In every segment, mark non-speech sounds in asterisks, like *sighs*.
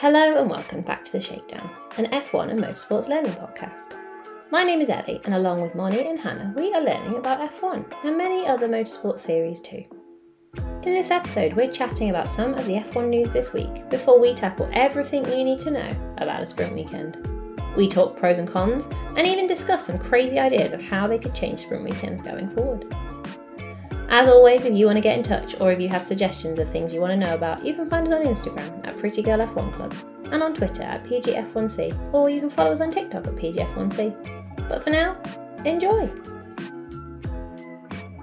Hello and welcome back to The Shakedown, an F1 and motorsports learning podcast. My name is Ellie, and along with Moni and Hannah, we are learning about F1 and many other motorsport series too. In this episode, we're chatting about some of the F1 news this week before we tackle everything you need to know about a sprint weekend. We talk pros and cons and even discuss some crazy ideas of how they could change sprint weekends going forward. As always, if you want to get in touch or if you have suggestions of things you want to know about, you can find us on Instagram at PrettyGirlF1 Club and on Twitter at PGF1C, or you can follow us on TikTok at PGF1C. But for now, enjoy!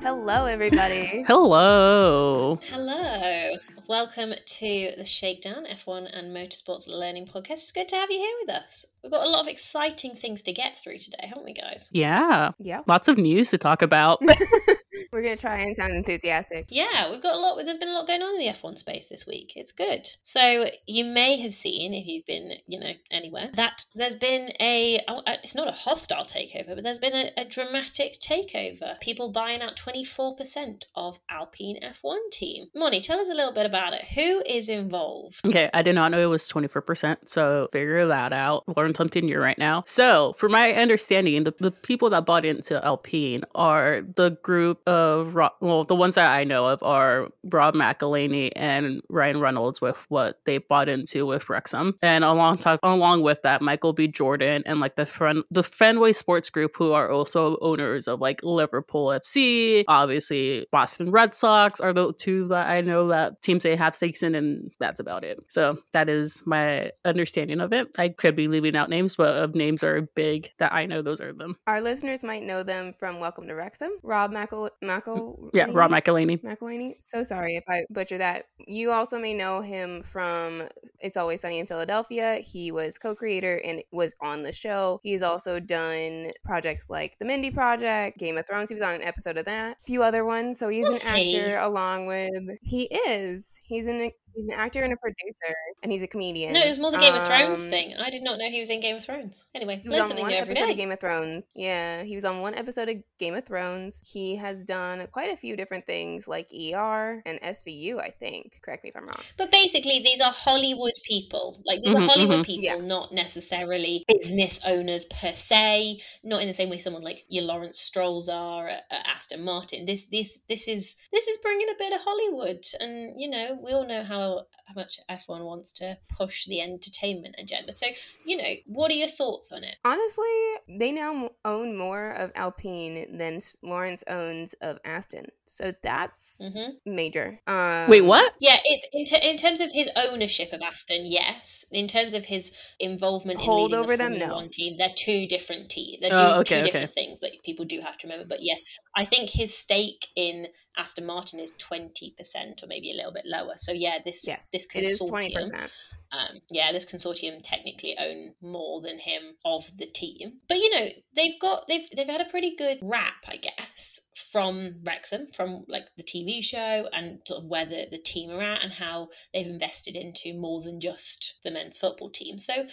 Hello, everybody. *laughs* Hello. Hello. Welcome to the Shakedown F1 and Motorsports Learning Podcast. It's good to have you here with us. We've got a lot of exciting things to get through today, haven't we, guys? Yeah. Yeah. Lots of news to talk about. *laughs* We're going to try and sound enthusiastic. Yeah, we've got a lot. There's been a lot going on in the F1 space this week. It's good. So you may have seen, if you've been, you know, anywhere, that there's been a. oh, uh, It's not a hostile takeover, but there's been a, a dramatic takeover. People buying out 24% of Alpine F1 team. Moni, tell us a little bit about it. Who is involved? okay, I did not know it was 24%, so figure that out. Learn something new right now. So, for my understanding, the, the people that bought into Alpine are the group of, well, the ones that I know of are Rob McElhenney and Ryan Reynolds with what they bought into with Wrexham. And along, talk, along with that, Michael B. Jordan and like the, friend, the Fenway Sports Group, who are also owners of like Liverpool FC, obviously Boston Red Sox are the two that I know that teams they have stakes in, and that's about it. So that is my understanding of it. I could be leaving out names, but of names are big that I know those are them. Our listeners might know them from Welcome to Wrexham. Rob Mackle, Mackle, Yeah, Rob McElhenney. McElhenney. So sorry if I butcher that. You also may know him from It's Always Sunny in Philadelphia. He was co-creator and was on the show. He's also done projects like The Mindy Project, Game of Thrones. He was on an episode of that. A few other ones. So he's Was an he? actor along with he is. He's an he's an actor and a producer and he's a comedian. No, it was more the Game of Thrones Um, thing. I did not know he was in Game of Thrones. Anyway, He was on something one episode of Game of Thrones. Yeah, he was on one episode of Game of Thrones. He has done quite a few different things like ER and SVU, I think. Correct me if I'm wrong. But basically, these are Hollywood people. Like these Mhm, are Hollywood mhm. people, Yeah. not necessarily business owners per se. Not in the same way someone like your Lawrence Strolls are at, at Aston Martin. This this this is this is bringing a bit of Hollywood, and you know we all know how so how much F1 wants to push the entertainment agenda. So you know, what are your thoughts on it? Honestly, they now own more of Alpine than Lawrence owns of Aston. So that's hmm major. Um, Wait, what? Yeah, it's in, ter- in terms of his ownership of Aston, yes. In terms of his involvement in Hold leading over the them, Formula no. One team, they're two different teams. They're Oh, doing okay, two okay. different things that people do have to remember. But yes, I think his stake in Aston Martin is twenty percent, or maybe a little bit lower. So yeah, this Yes, this it is consortium, 20%. um, yeah, this consortium technically own more than him of the team. But you know, they've got they've they've had a pretty good rap, I guess, from Wrexham, from like the TV show and sort of where the, the team are at and how they've invested into more than just the men's football team. So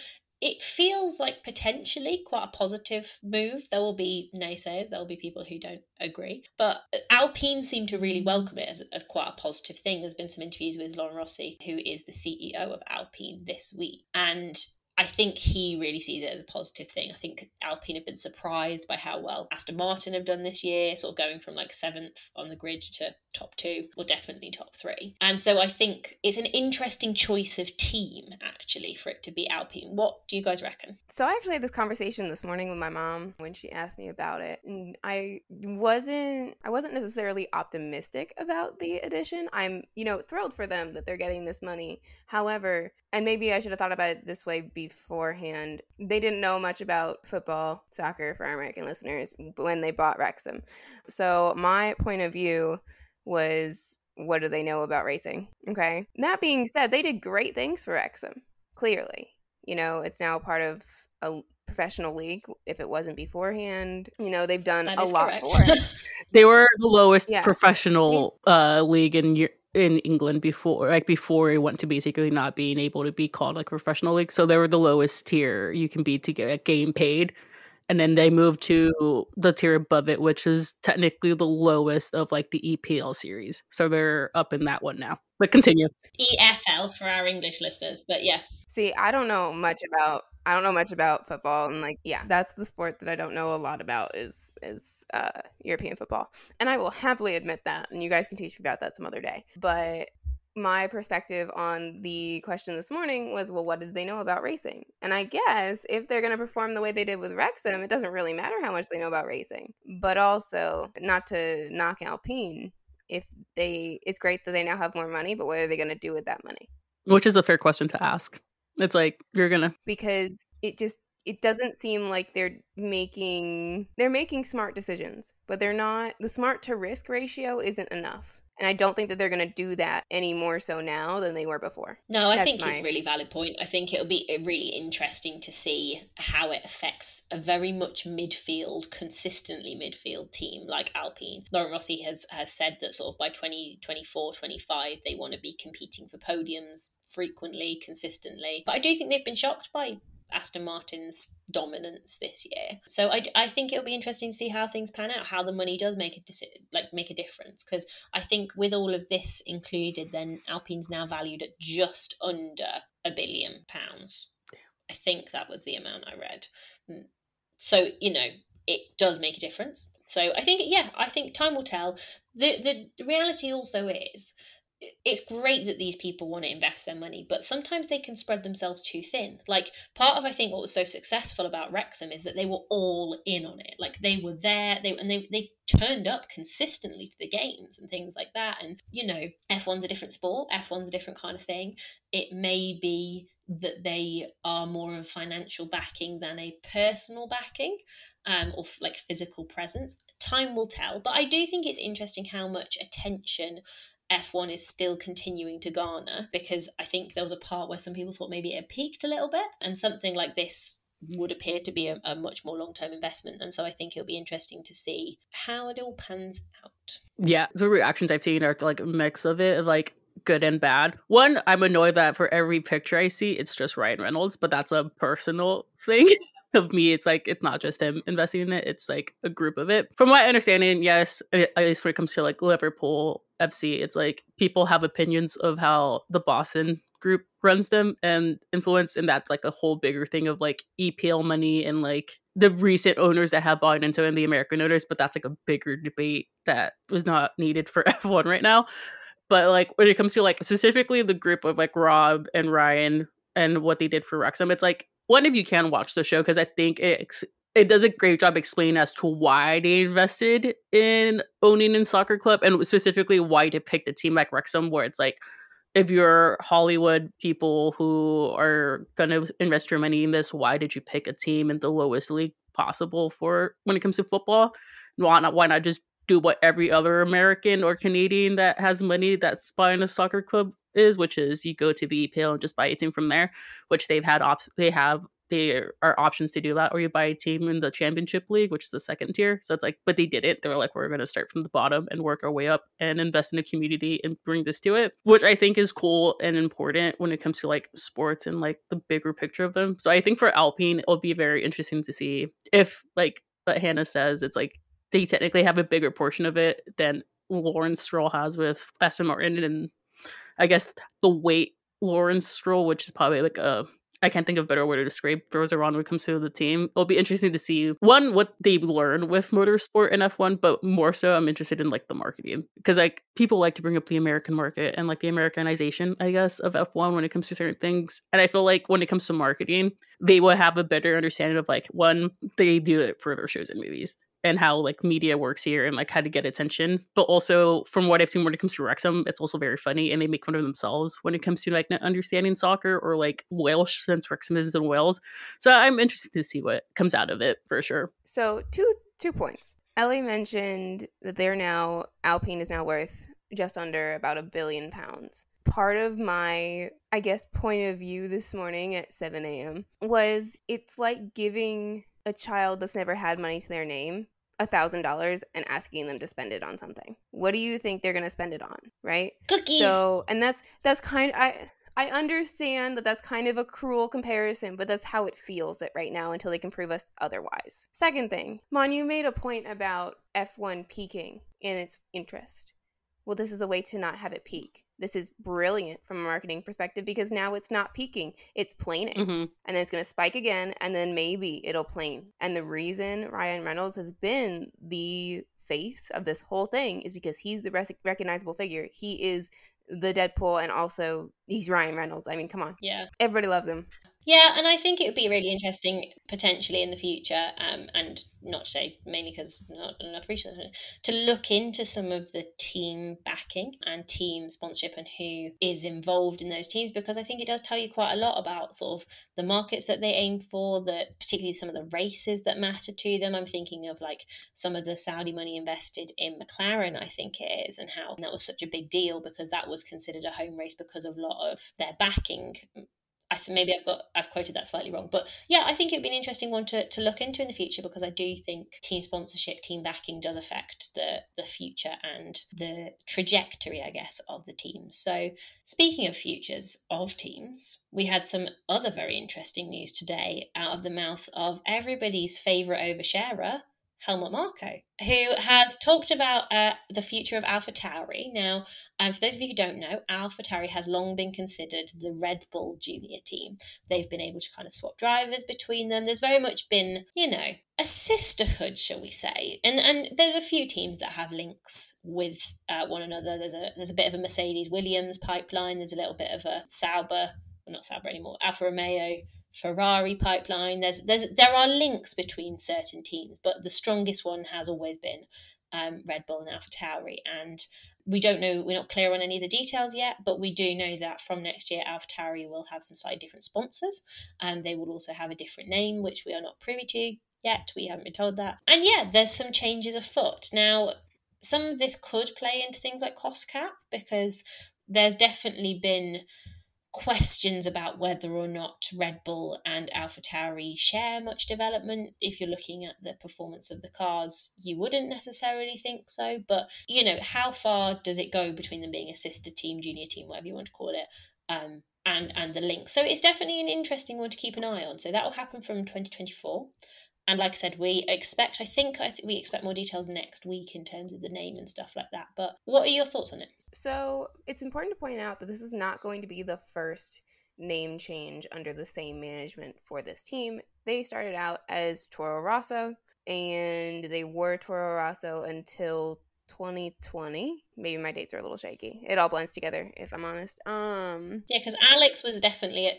it feels like potentially quite a positive move. There will be naysayers, there will be people who don't agree. But Alpine seem to really mm. welcome it as, as quite a positive thing. There's been some interviews with Laurent Rossi, who is the CEO of Alpine this week. And I think he really sees it as a positive thing. I think Alpine have been surprised by how well Aston Martin have done this year, sort of going from like seventh on the grid to top two, or definitely top three. And so I think it's an interesting choice of team, actually, for it to be Alpine. What do you guys reckon? So I actually had this conversation this morning with my mom when she asked me about it, and I wasn't I wasn't necessarily optimistic about the addition. I'm, you know, thrilled for them that they're getting this money. However, and maybe I should have thought about it this way beforehand. They didn't know much about football, soccer for our American listeners when they bought Wrexham. So my point of view was what do they know about racing? Okay. That being said, they did great things for Wrexham, clearly. You know, it's now part of a professional league if it wasn't beforehand. You know, they've done That a lot correct. for *laughs* it. They were the lowest Yeah. professional uh, league in Eu- in England before, like before it went to basically not being able to be called like professional league. So they were the lowest tier you can be to get a game paid. And then they moved to the tier above it, which is technically the lowest of like the EPL series. So they're up in that one now. But continue. EFL for our English listeners, but yes. See, I don't know much about I don't know much about football and like yeah, that's the sport that I don't know a lot about is is uh European football. And I will happily admit that and you guys can teach me about that some other day. But my perspective on the question this morning was well what did they know about racing? And i guess if they're going to perform the way they did with wrexham it doesn't really matter how much they know about racing. But also not to knock alpine if they it's great that they now have more money but what are they going to do with that money? Which is a fair question to ask. It's like you're gonna because it just it doesn't seem like they're making they're making smart decisions but they're not the smart to risk ratio isn't enough and I don't think that they're going to do that any more so now than they were before. No, I That's think my... it's a really valid point. I think it'll be uh, really interesting to see how it affects a very much midfield, consistently midfield team like Alpine. Laurent Rossi has, has said that sort of by 2024, 25, they want to be competing for podiums frequently, consistently. But I do think they've been shocked by Aston Martin's dominance this year. So I, I think it'll be interesting to see how things pan out, how the money does make a like make a difference. Because I think with all of this included, then Alpine's now valued at just under a billion pounds. I think that was the amount I read. Mm. So you know it does make a difference. So I think yeah, I think time will tell. The the reality also is it's great that these people want to invest their money, but sometimes they can spread themselves too thin. Like part of I think what was so successful about Wrexham is that they were all in on it. Like they were there, they and they they turned up consistently to the games and things like that. And you know, F1's a different sport. F1's a different kind of thing. It may be that they are more of financial backing than a personal backing. Um, or like physical presence. Time will tell, but I do think it's interesting how much attention F1 is still continuing to garner because I think there was a part where some people thought maybe it peaked a little bit, and something like this would appear to be a, a much more long term investment. And so I think it'll be interesting to see how it all pans out. Yeah, the reactions I've seen are like a mix of it, like good and bad. One, I'm annoyed that for every picture I see, it's just Ryan Reynolds, but that's a personal thing. *laughs* of me it's like it's not just him investing in it it's like a group of it. From my understanding yes at least when it comes to like liverpool fc it's like people have opinions of how the boston group runs them and influence and that's like a whole bigger thing of like epl money and like the recent owners that have bought into and the american owners but that's like a bigger debate that was not needed for *laughs* f1 right now. But like when it comes to like specifically the group of like rob and ryan and what they did for Wrexham, it's like one of you can watch the show because I think it it does a great job explaining as to why they invested in owning in soccer club and specifically why they picked a team like Wrexham, where it's like if you're Hollywood people who are gonna invest your money in this, why did you pick a team in the lowest league possible for when it comes to football? Why not? Why not just do what every other American or Canadian that has money that's buying a soccer club is, which is you go to the EPL and just buy a team from there, which they've had ops they have they are options to do that, or you buy a team in the championship league, which is the second tier. So it's like, but they did it. They were like, we're gonna start from the bottom and work our way up and invest in the community and bring this to it, which I think is cool and important when it comes to like sports and like the bigger picture of them. So I think for Alpine, it'll be very interesting to see if like what Hannah says, it's like they technically have a bigger portion of it than Lawrence Stroll has with Aston Martin, and I guess the weight Lawrence Stroll, which is probably like a I can't think of a better word to describe throws around when it comes to the team. It'll be interesting to see one what they learn with motorsport in F1, but more so I'm interested in like the marketing because like people like to bring up the American market and like the Americanization, I guess, of F1 when it comes to certain things. And I feel like when it comes to marketing, they will have a better understanding of like one they do it for their shows and movies and how like media works here and like how to get attention. But also from what I've seen when it comes to Wrexham, it's also very funny and they make fun of themselves when it comes to like not understanding soccer or like Welsh since Wrexham is in Wales. So I'm interested to see what comes out of it for sure. So two two points. Ellie mentioned that they're now Alpine is now worth just under about a billion pounds. Part of my, I guess, point of view this morning at 7 a.m. was it's like giving a child that's never had money to their name a thousand dollars and asking them to spend it on something. What do you think they're gonna spend it on, right? Cookies. So, and that's that's kind. I I understand that that's kind of a cruel comparison, but that's how it feels it right now until they can prove us otherwise. Second thing, Mon, you made a point about F1 peaking in its interest. Well, this is a way to not have it peak. This is brilliant from a marketing perspective because now it's not peaking, it's planing. Mm-hmm. And then it's going to spike again, and then maybe it'll plane. And the reason Ryan Reynolds has been the face of this whole thing is because he's the rec- recognizable figure. He is the Deadpool, and also he's Ryan Reynolds. I mean, come on. Yeah. Everybody loves him. Yeah, and I think it would be really interesting potentially in the future, um, and not to say mainly because not enough research, to look into some of the team backing and team sponsorship and who is involved in those teams because I think it does tell you quite a lot about sort of the markets that they aim for, that particularly some of the races that matter to them. I'm thinking of like some of the Saudi money invested in McLaren, I think it is, and how that was such a big deal because that was considered a home race because of a lot of their backing I th- maybe I've got I've quoted that slightly wrong, but yeah, I think it'd be an interesting one to, to look into in the future because I do think team sponsorship, team backing does affect the the future and the trajectory, I guess, of the teams. So speaking of futures of teams, we had some other very interesting news today out of the mouth of everybody's favorite oversharer, Helmut Marko, who has talked about uh, the future of AlphaTauri. Now, um, for those of you who don't know, AlphaTauri has long been considered the Red Bull junior team. They've been able to kind of swap drivers between them. There's very much been, you know, a sisterhood, shall we say? And and there's a few teams that have links with uh, one another. There's a there's a bit of a Mercedes Williams pipeline. There's a little bit of a Sauber, well, not Sauber anymore, Alfa Romeo Ferrari pipeline. There's there's there are links between certain teams, but the strongest one has always been um, Red Bull and AlphaTauri, and we don't know. We're not clear on any of the details yet, but we do know that from next year, AlphaTauri will have some slightly different sponsors, and they will also have a different name, which we are not privy to yet. We haven't been told that, and yeah, there's some changes afoot now. Some of this could play into things like cost cap because there's definitely been questions about whether or not Red Bull and AlphaTauri share much development. If you're looking at the performance of the cars, you wouldn't necessarily think so. But, you know, how far does it go between them being a sister team, junior team, whatever you want to call it? Um, and and the link. So it's definitely an interesting one to keep an eye on. So that will happen from 2024. And like I said, we expect, I think I th- we expect more details next week in terms of the name and stuff like that. But what are your thoughts on it? So it's important to point out that this is not going to be the first name change under the same management for this team. They started out as Toro Rosso and they were Toro Rosso until 2020. Maybe my dates are a little shaky. It all blends together if I'm honest. Um Yeah, because Alex was definitely at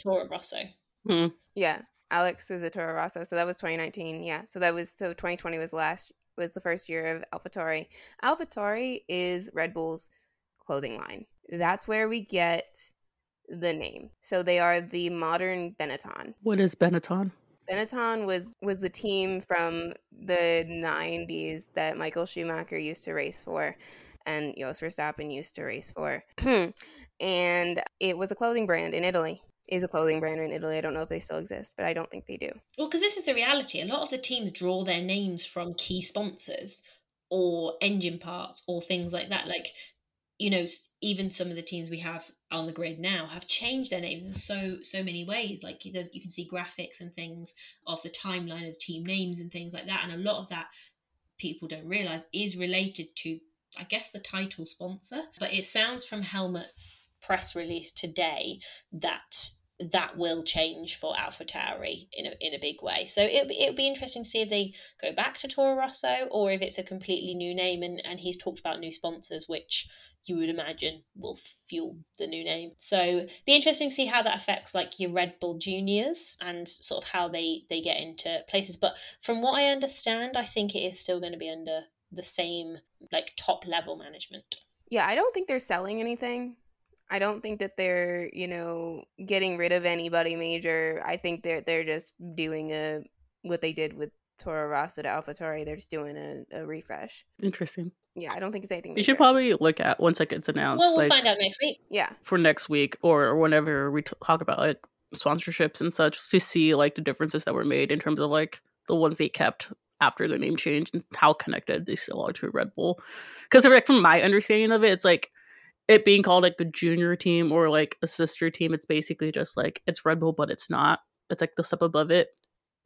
Toro Rosso. Hmm. yeah, Alex Toro Rosso, so that was 2019. Yeah, so that was so 2020 was last was the first year of AlphaTauri. AlphaTauri is Red Bull's clothing line. That's where we get the name. So they are the modern Benetton. What is Benetton? Benetton was was the team from the 90s that Michael Schumacher used to race for and Jos Verstappen used to race for. *clears throat* and it was a clothing brand in Italy. Is a clothing brand in Italy. I don't know if they still exist, but I don't think they do. Well, because this is the reality. A lot of the teams draw their names from key sponsors or engine parts or things like that. Like, you know, even some of the teams we have on the grid now have changed their names in so so many ways. Like, there's, you can see graphics and things of the timeline of team names and things like that. And a lot of that people don't realize is related to, I guess, the title sponsor. But it sounds from Helmut's press release today that that will change for AlphaTauri in a in a big way. So be, it'll be interesting to see if they go back to Toro Rosso or if it's a completely new name. And, and he's talked about new sponsors, which you would imagine will fuel the new name. So be interesting to see how that affects like your Red Bull juniors and sort of how they they get into places. But from what I understand, I think it is still going to be under the same like top level management. Yeah, I don't think they're selling anything. I don't think that they're, you know, getting rid of anybody major. I think they're they're just doing a what they did with Toro Rosso to AlphaTauri. They're just doing a, a refresh. Interesting. Yeah, I don't think it's anything. You should probably look at once it gets announced, Well, we'll like find out next week. Yeah, for next week or whenever we t- talk about like sponsorships and such, to see like the differences that were made in terms of like the ones they kept after the name change and how connected they still are to Red Bull. Because like from my understanding of it, it's like it being called like a junior team or like a sister team, it's basically just like it's Red Bull, but it's not. It's like the step above it.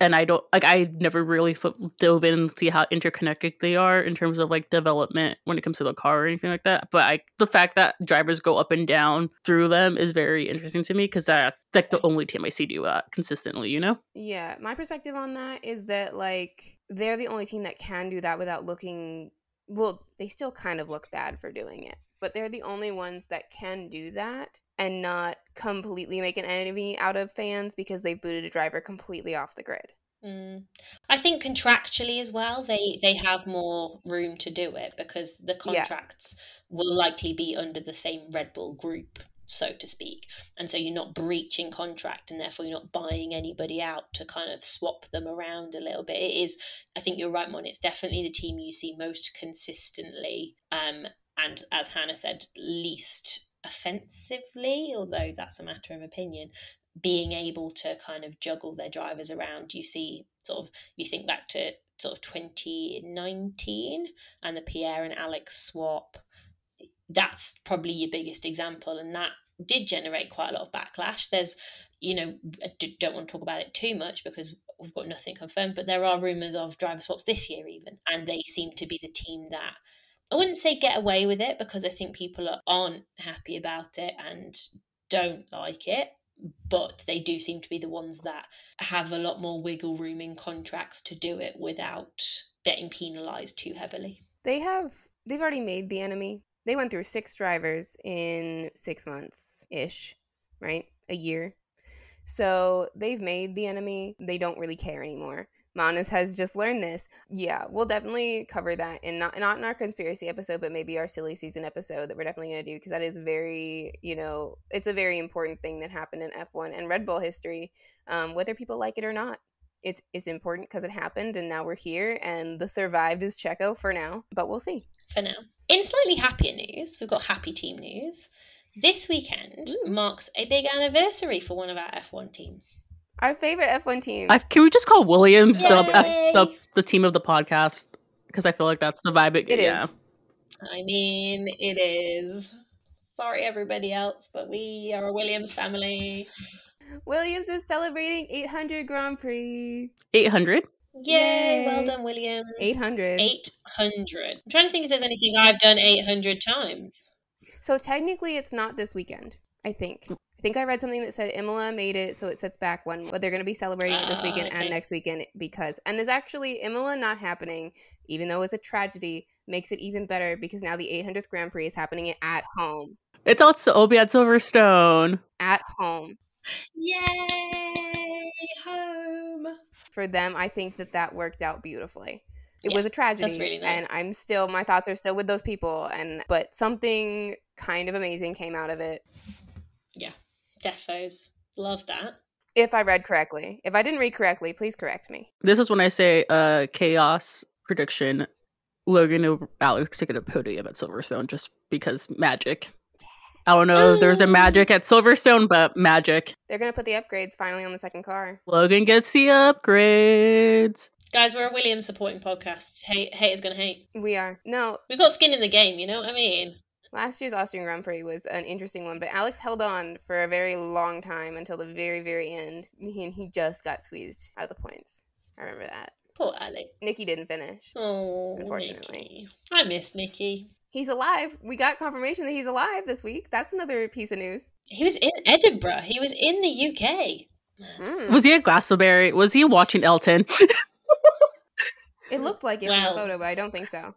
And I don't like I never really f- dove in and see how interconnected they are in terms of like development when it comes to the car or anything like that. But I the fact that drivers go up and down through them is very interesting to me because that's like the only team I see do that consistently. You know? Yeah, my perspective on that is that like they're the only team that can do that without looking well, they still kind of look bad for doing it. But they're the only ones that can do that and not completely make an enemy out of fans because they've booted a driver completely off the grid. Mm. I think contractually as well, they they have more room to do it because the Yeah. contracts will likely be under the same Red Bull group, so to speak, and so you're not breaching contract, and therefore you're not buying anybody out to kind of swap them around a little bit. It is, I think you're right, Mon. It's definitely the team you see most consistently, um, and as Hannah said, least offensively, although that's a matter of opinion being able to kind of juggle their drivers around. You see, sort of, you think back to sort of 2019 and the Pierre and Alex swap. That's probably your biggest example, and that did generate quite a lot of backlash. There's, you know, I don't want to talk about it too much because we've got nothing confirmed, but there are rumours of driver swaps this year, even, and they seem to be the team that I wouldn't say get away with it because I think people are, aren't happy about it and don't like it but they do seem to be the ones that have a lot more wiggle room in contracts to do it without getting penalized too heavily. They have they've already made the enemy. They went through six drivers in 6 months ish, right? A year. So, they've made the enemy. They don't really care anymore. Manas has just learned this. Yeah, we'll definitely cover that in not not in our conspiracy episode, but maybe our silly season episode that we're definitely gonna do because that is very, you know, it's a very important thing that happened in F1 and Red Bull history, um, whether people like it or not. It's it's important because it happened and now we're here and the survived is Checo for now, but we'll see. For now. In slightly happier news, we've got happy team news. This weekend Ooh. marks a big anniversary for one of our F1 teams. Our favorite F1 team. I, can we just call Williams the, Yay! the the team of the podcast? Because I feel like that's the vibe. It, It yeah. is. I mean, it is. Sorry, everybody else, but we are a Williams family. Williams is celebrating 800 Grand Prix. Eight hundred. Yay, Yay. well done, Williams. 800. 800. I'm trying to think if there's anything I've done 800 times. So technically, it's not this weekend. I think. I think I read something that said Imola made it, so it sets back one. But they're going to be celebrating it this Ah, weekend okay. and next weekend because, and there's actually Imola not happening, even though it's a tragedy, makes it even better because now the 800th Grand Prix is happening at home. It's also Obi at Silverstone. At home. Yay! Home. For them, I think that that worked out beautifully. It Yeah, was a tragedy, really and. I'm still my thoughts are still with those people. And but something kind of amazing came out of it. Defos. Love that. If I read correctly, if I didn't read correctly, please correct me. This is when I say uh chaos prediction. Logan and Alex to get a podium at Silverstone just because magic. I don't know if there's a magic at Silverstone, but magic. They're gonna put the upgrades finally on the second car. Logan gets the upgrades. Guys, we're a Williams supporting podcast. Hate, hate is gonna hate. We are no. We've got skin in the game, you know what I mean? Last year's Austrian Grand Prix was an interesting one, but Alex held on for a very long time until the very, very end, and he just got squeezed out of the points. I remember that. Poor Alec. Nikki didn't finish. Oh, Unfortunately. Nikki. I miss Nikki. He's alive. We got confirmation that he's alive this week. That's another piece of news. He was in Edinburgh. He was in the UK. Mm. Was he at Glastonbury? Was he watching Elton? *laughs* It looked like it from Well- the photo, but I don't think so.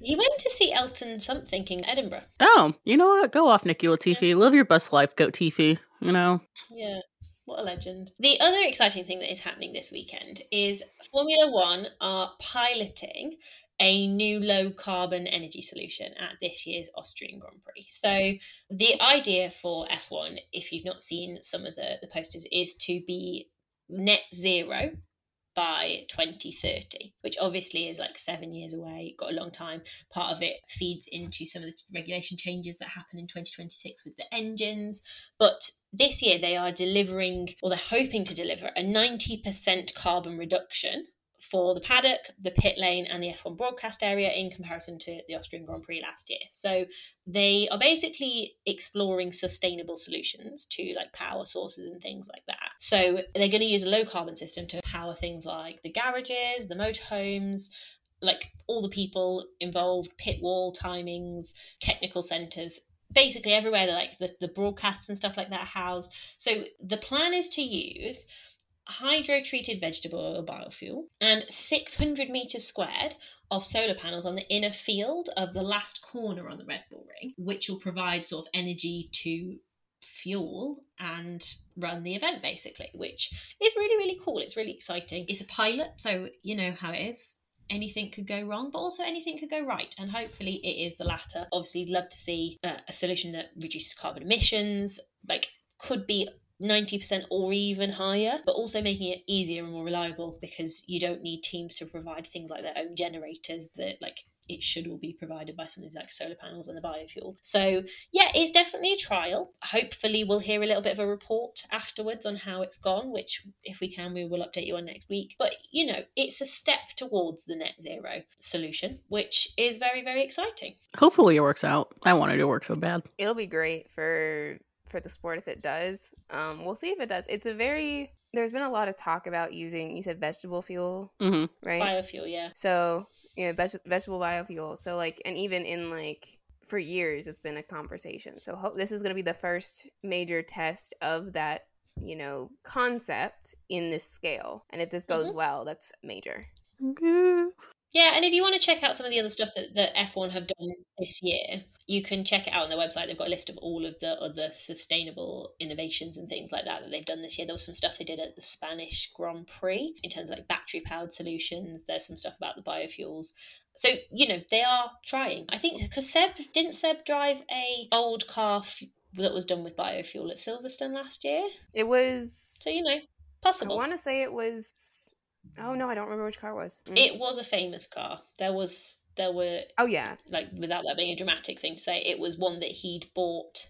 He went to see Elton something in Edinburgh. oh, you know what? Go off, Nikki Latifi. Live your best life, Goat Tifi. You know? Yeah, what a legend. The other exciting thing that is happening this weekend is Formula One are piloting a new low carbon energy solution at this year's Austrian Grand Prix. So, the idea for F1, if you've not seen some of the, the posters, is to be net zero by 2030, which obviously is like seven years away, got a long time. Part of it feeds into some of the regulation changes that happen in 2026 with the engines. But this year they are delivering, or they're hoping to deliver, a 90% carbon reduction for the paddock, the pit lane, and the F1 broadcast area in comparison to the Austrian Grand Prix last year. So they are basically exploring sustainable solutions to like power sources and things like that. So they're going to use a low carbon system to power things like the garages, the motorhomes, like all the people involved, pit wall timings, technical centres, basically everywhere that like the, the broadcasts and stuff like that are housed. So the plan is to use hydro treated vegetable oil biofuel and 600 meters squared of solar panels on the inner field of the last corner on the Red Bull Ring, which will provide sort of energy to fuel and run the event basically, which is really, really cool. It's really exciting. It's a pilot, so you know how it is anything could go wrong, but also anything could go right. And hopefully it is the latter. Obviously, love to see uh, a solution that reduces carbon emissions, like could be 90% or even higher, but also making it easier and more reliable because you don't need teams to provide things like their own generators that like it should all be provided by something like solar panels and the biofuel. So, yeah, it's definitely a trial. Hopefully, we'll hear a little bit of a report afterwards on how it's gone, which, if we can, we will update you on next week. But, you know, it's a step towards the net zero solution, which is very, very exciting. Hopefully, it works out. I wanted it to work so bad. It'll be great for for the sport if it does. Um, we'll see if it does. It's a very there's been a lot of talk about using you said vegetable fuel, hmm right? Biofuel, yeah. So you know, veg- vegetable biofuel. So like, and even in like for years, it's been a conversation. So ho- this is going to be the first major test of that, you know, concept in this scale. And if this goes well, that's major. Okay. Yeah, and if you want to check out some of the other stuff that, that F1 have done this year, you can check it out on their website. They've got a list of all of the other sustainable innovations and things like that that they've done this year. There was some stuff they did at the Spanish Grand Prix in terms of like battery powered solutions. There's some stuff about the biofuels. So, you know, they are trying. I think because Seb, didn't Seb drive a old car f- that was done with biofuel at Silverstone last year? It was. So, you know, possible. I want to say it was. Oh no, I don't remember which car it was. Mm. It was a famous car. There was, there were oh yeah, like without that being a dramatic thing to say, it was one that he'd bought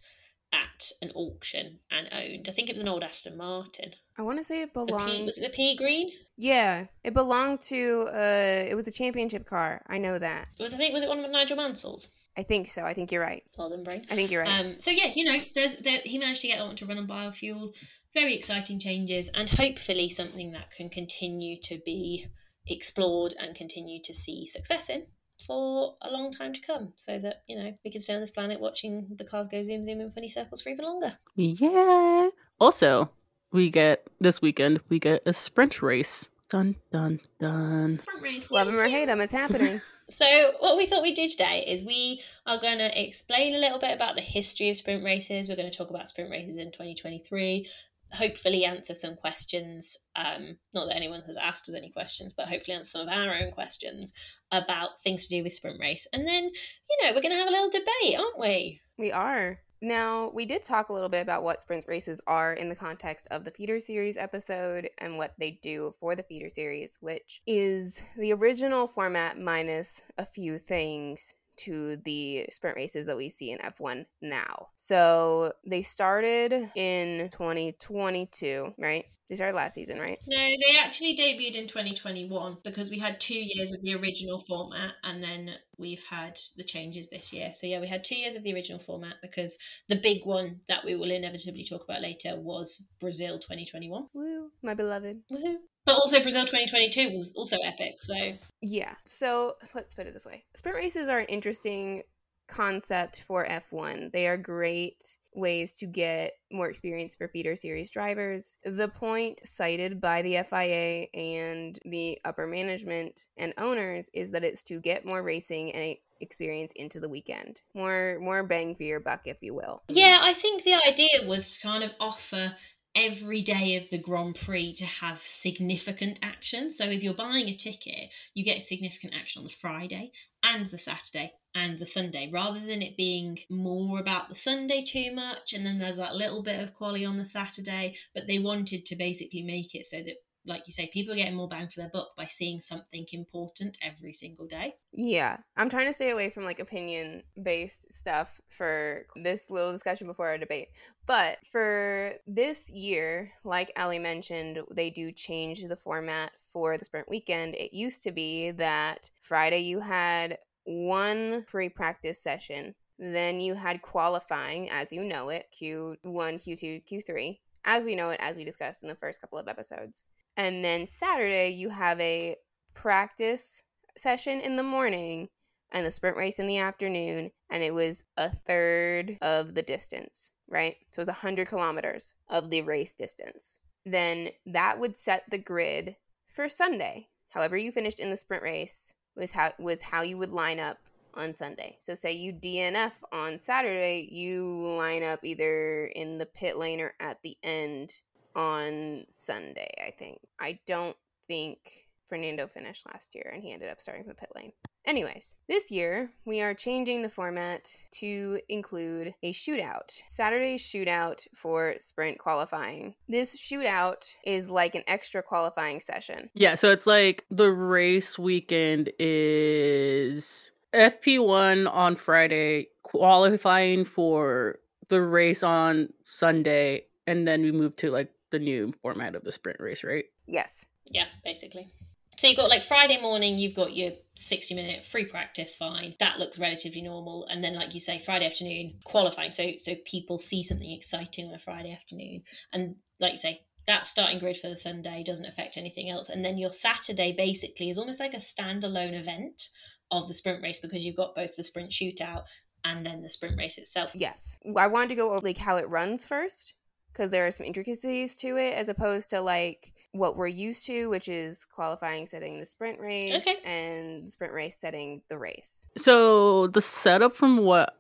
at an auction and owned. I think it was an old Aston Martin. I want to say it The belonged. P was it the P green? Yeah, it belonged to. Uh, it was a championship car. I know that. It was I think was it one of Nigel Mansell's? I think so. I think you're right. Well done, brain. I think you're right. Um, so yeah, you know, there's there, he managed to get that one to run on biofuel. Very exciting changes, and hopefully something that can continue to be explored and continue to see success in for a long time to come. So that you know we can stay on this planet watching the cars go zoom zoom in funny circles for even longer. Yeah. Also, we get this weekend we get a sprint race. Dun dun dun. Love him or hate him, it's happening. *laughs* So, what we thought we'd do today is we are going to explain a little bit about the history of sprint races. We're going to talk about sprint races in 2023. Hopefully, answer some questions. Um, not that anyone has asked us any questions, but hopefully, answer some of our own questions about things to do with sprint race. And then, you know, we're going to have a little debate, aren't we? We are. Now, we did talk a little bit about what sprint races are in the context of the feeder series episode and what they do for the feeder series, which is the original format minus a few things to the sprint races that we see in F1 now. So they started in 2022, right? They started last season, right? No, they actually debuted in 2021 because we had two years of the original format and then we've had the changes this year. So, yeah, we had two years of the original format because the big one that we will inevitably talk about later was Brazil 2021. Woo, my beloved. Woohoo. But also, Brazil 2022 was also epic. So, Yeah. So let's put it this way sprint races are an interesting concept for F1. They are great ways to get more experience for feeder series drivers. The point cited by the FIA and the upper management and owners is that it's to get more racing and experience into the weekend. More more bang for your buck if you will. yeah, I think the idea was to kind of offer every day of the Grand Prix to have significant action. So if you're buying a ticket, you get significant action on the Friday and the Saturday and the Sunday, rather than it being more about the Sunday too much and then there's that little bit of quality on the Saturday. But they wanted to basically make it so that like you say, people are getting more bang for their buck by seeing something important every single day. Yeah, I'm trying to stay away from like opinion based stuff for this little discussion before our debate. But for this year, like Ellie mentioned, they do change the format for the sprint weekend. It used to be that Friday you had one pre practice session, then you had qualifying as you know it Q1, Q2, Q3, as we know it, as we discussed in the first couple of episodes. And then Saturday, you have a practice session in the morning and the sprint race in the afternoon, and it was a third of the distance, right? So it was 100 kilometers of the race distance. Then that would set the grid for Sunday. However, you finished in the sprint race was how was how you would line up on Sunday. So say you DNF on Saturday, you line up either in the pit lane or at the end on Sunday, I think. I don't think Fernando finished last year and he ended up starting from the pit lane. Anyways, this year we are changing the format to include a shootout. Saturday's shootout for sprint qualifying. This shootout is like an extra qualifying session. Yeah, so it's like the race weekend is FP1 on Friday, qualifying for the race on Sunday, and then we move to like the new format of the sprint race, right? Yes. Yeah, basically. So you've got like Friday morning, you've got your 60 minute free practice, fine. That looks relatively normal. And then, like you say, Friday afternoon qualifying. So so people see something exciting on a Friday afternoon. And like you say, that starting grid for the Sunday doesn't affect anything else. And then your Saturday basically is almost like a standalone event of the sprint race because you've got both the sprint shootout and then the sprint race itself. Yes. I wanted to go over like how it runs first because there are some intricacies to it as opposed to like what we're used to, which is qualifying setting the sprint race Okay. and the sprint race setting the race. So the setup from what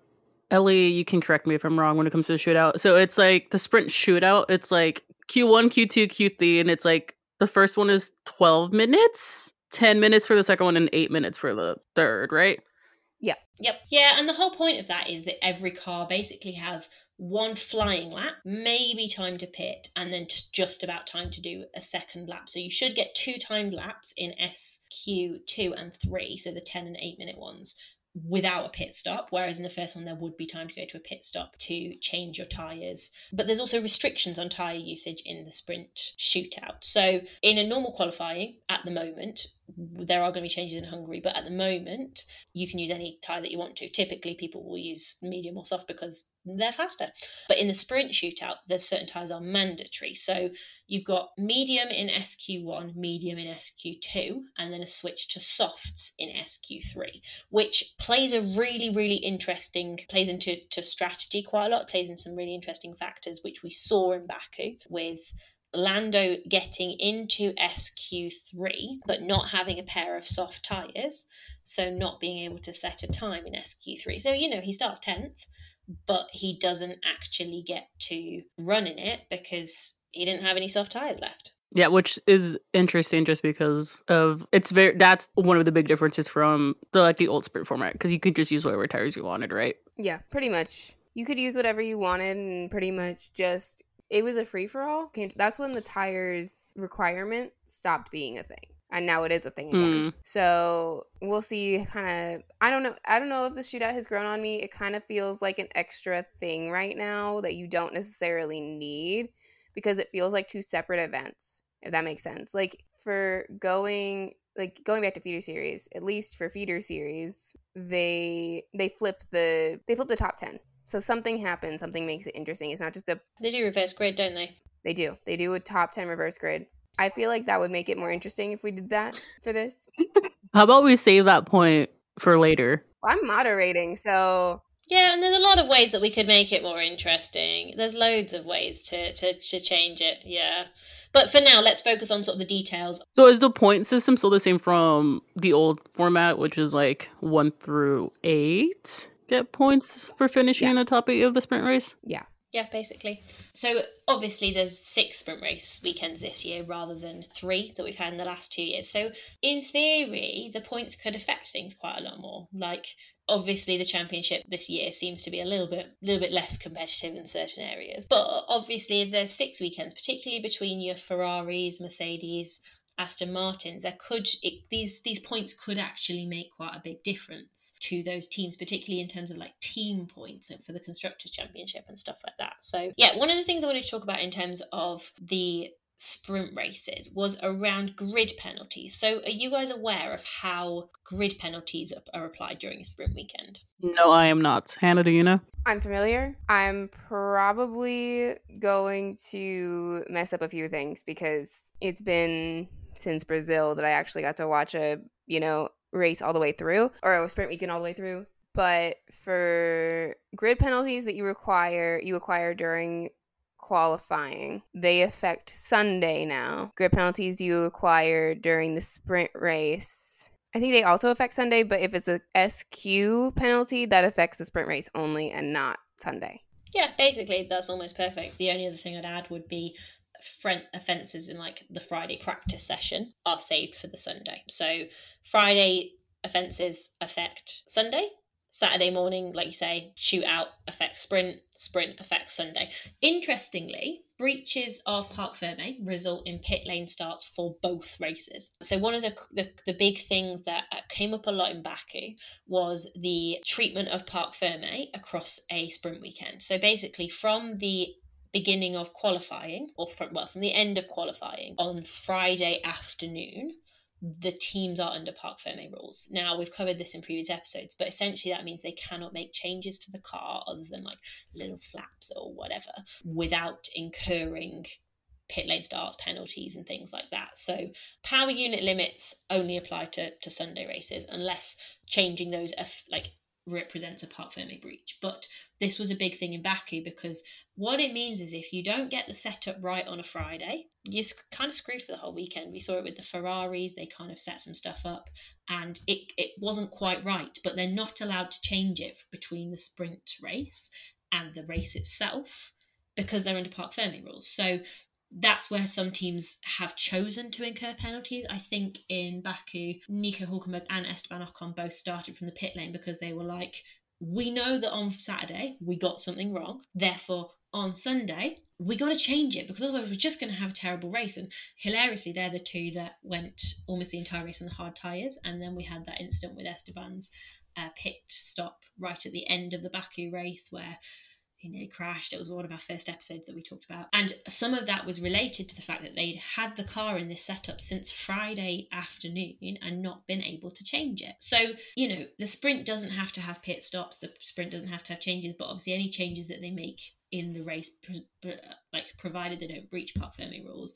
Ellie, you can correct me if I'm wrong when it comes to the shootout. So it's like the sprint shootout, it's like Q1, Q2, Q3, and it's like the first one is 12 minutes, 10 minutes for the second one, and 8 minutes for the third, right? Yep. Yep. Yeah, and the whole point of that is that every car basically has one flying lap, maybe time to pit, and then just about time to do a second lap. So you should get two timed laps in SQ2 and 3, so the 10 and 8 minute ones, without a pit stop. Whereas in the first one, there would be time to go to a pit stop to change your tyres. But there's also restrictions on tyre usage in the sprint shootout. So in a normal qualifying at the moment, there are going to be changes in Hungary, but at the moment, you can use any tyre that you want to. Typically, people will use medium or soft because they're faster. But in the sprint shootout, there's certain tyres are mandatory. So you've got medium in SQ1, medium in SQ2, and then a switch to softs in SQ3, which plays a really, really interesting, plays into to strategy quite a lot, plays in some really interesting factors, which we saw in Baku with Lando getting into SQ3 but not having a pair of soft tyres, so not being able to set a time in SQ3. So, you know, he starts 10th, but he doesn't actually get to run in it because he didn't have any soft tyres left. Yeah, which is interesting just because of it's very that's one of the big differences from the like the old sprint format because you could just use whatever tires you wanted, right? Yeah, pretty much. You could use whatever you wanted and pretty much just it was a free for all. That's when the tires requirement stopped being a thing. And now it is a thing again. Hmm. So we'll see kind of I don't know I don't know if the shootout has grown on me. It kind of feels like an extra thing right now that you don't necessarily need because it feels like two separate events, if that makes sense. Like for going like going back to feeder series, at least for feeder series, they they flip the they flip the top 10. So something happens, something makes it interesting. It's not just a They do reverse grid, don't they? they do. They do a top 10 reverse grid. I feel like that would make it more interesting if we did that for this. How about we save that point for later? I'm moderating, so Yeah, and there's a lot of ways that we could make it more interesting. There's loads of ways to, to, to change it, yeah. But for now, let's focus on sort of the details. So is the point system still the same from the old format, which is like one through eight? Get points for finishing Yeah. the top eight of the sprint race. yeah. Yeah, basically. So obviously there's six sprint race weekends this year rather than three that we've had in the last two years. So in theory, the points could affect things quite a lot more. Like obviously the championship this year seems to be a little bit a little bit less competitive in certain areas. But obviously if there's six weekends, particularly between your Ferraris, Mercedes, Aston Martins, there could it, these these points could actually make quite a big difference to those teams, particularly in terms of like team points for the constructors championship and stuff like that. So yeah, one of the things I wanted to talk about in terms of the sprint races was around grid penalties. So, are you guys aware of how grid penalties are applied during a sprint weekend? No, I am not. Hannah, do you know? I'm familiar. I'm probably going to mess up a few things because it's been since Brazil that I actually got to watch a, you know, race all the way through or a sprint weekend all the way through. But for grid penalties that you require, you acquire during qualifying, they affect Sunday now. Grid penalties you acquire during the sprint race. I think they also affect Sunday, but if it's a SQ penalty, that affects the sprint race only and not Sunday. Yeah, basically that's almost perfect. The only other thing I'd add would be offences in like the Friday practice session are saved for the Sunday. So Friday offences affect Sunday. Saturday morning, like you say, shootout affects sprint, sprint affects Sunday. Interestingly, breaches of Parc Fermé result in pit lane starts for both races. So one of the, the, the big things that uh, came up a lot in Baku was the treatment of Parc Fermé across a sprint weekend. So basically, from the beginning of qualifying, or from, well, from the end of qualifying on Friday afternoon, the teams are under Parc Fermé rules. Now, we've covered this in previous episodes, but essentially that means they cannot make changes to the car other than like little flaps or whatever without incurring pit lane starts, penalties, and things like that. So, power unit limits only apply to, to Sunday races unless changing those uh, like represents a Parc Fermé breach. But this was a big thing in Baku because what it means is if you don't get the setup right on a Friday, you're kind of screwed for the whole weekend. We saw it with the Ferraris, they kind of set some stuff up and it, it wasn't quite right, but they're not allowed to change it between the sprint race and the race itself because they're under Parc Fermé rules. So that's where some teams have chosen to incur penalties. I think in Baku, Nico Hulkenberg and Esteban Ocon both started from the pit lane because they were like, we know that on Saturday we got something wrong. Therefore, on Sunday, we got to change it because otherwise we're just going to have a terrible race. And hilariously, they're the two that went almost the entire race on the hard tyres. And then we had that incident with Esteban's uh, pit stop right at the end of the Baku race where he nearly crashed. It was one of our first episodes that we talked about. And some of that was related to the fact that they'd had the car in this setup since Friday afternoon and not been able to change it. So, you know, the sprint doesn't have to have pit stops, the sprint doesn't have to have changes, but obviously any changes that they make in the race, like provided they don't breach Parc Fermé rules,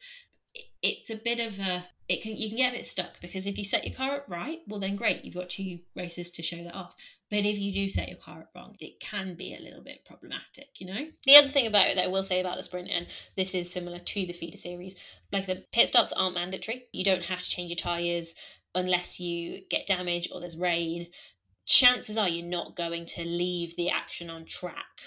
it's a bit of a it can you can get a bit stuck because if you set your car up right, well then great, you've got two races to show that off. But if you do set your car up wrong, it can be a little bit problematic, you know? The other thing about it that I will say about the sprint, and this is similar to the feeder series, like the pit stops aren't mandatory. You don't have to change your tyres unless you get damage or there's rain. Chances are you're not going to leave the action on track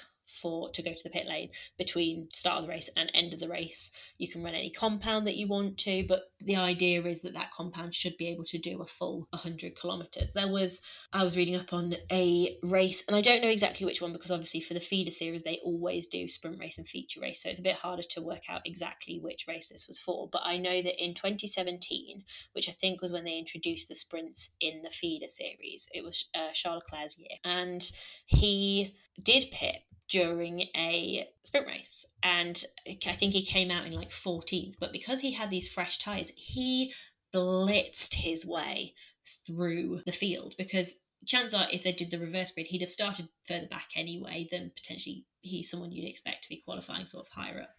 for to go to the pit lane between start of the race and end of the race. You can run any compound that you want to, but the idea is that that compound should be able to do a full 100 kilometers. There was I was reading up on a race, and I don't know exactly which one because obviously for the feeder series they always do sprint race and feature race, so it's a bit harder to work out exactly which race this was for. But I know that in 2017, which I think was when they introduced the sprints in the feeder series, it was uh, Charles Leclerc's year, and he did pit during a sprint race. And I think he came out in like 14th. But because he had these fresh tyres, he blitzed his way through the field because chances are if they did the reverse grid he'd have started further back anyway than potentially he's someone you'd expect to be qualifying sort of higher up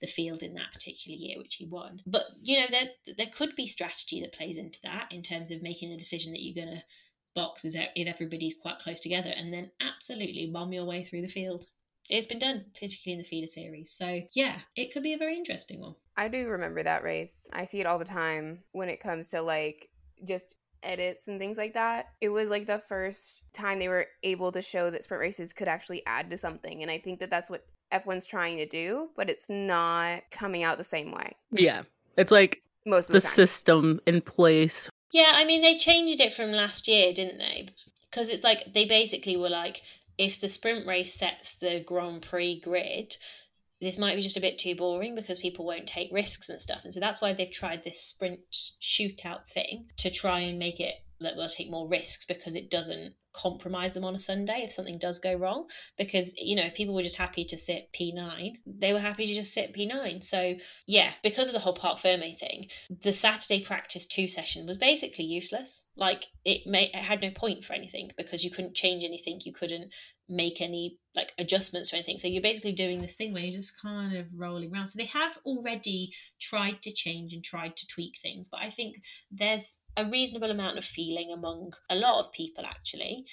the field in that particular year which he won but you know there there could be strategy that plays into that in terms of making a decision that you're going to box is if everybody's quite close together and then absolutely bomb your way through the field it's been done, particularly in the feeder series. So, yeah, it could be a very interesting one. I do remember that race. I see it all the time when it comes to like just edits and things like that. It was like the first time they were able to show that sprint races could actually add to something. And I think that that's what F1's trying to do, but it's not coming out the same way. Yeah. It's like Most of the the, time. system in place. Yeah, I mean, they changed it from last year, didn't they? Because it's like they basically were like, if the sprint race sets the Grand Prix grid, this might be just a bit too boring because people won't take risks and stuff. And so that's why they've tried this sprint shootout thing to try and make it that they'll take more risks because it doesn't compromise them on a Sunday if something does go wrong. Because, you know, if people were just happy to sit P9, they were happy to just sit P9. So, yeah, because of the whole Parc Fermé thing, the Saturday practice two session was basically useless. Like, it, may, it had no point for anything because you couldn't change anything, you couldn't make any like adjustments or anything. So you're basically doing this thing where you're just kind of rolling around. So they have already tried to change and tried to tweak things, but I think there's a reasonable amount of feeling among a lot of people actually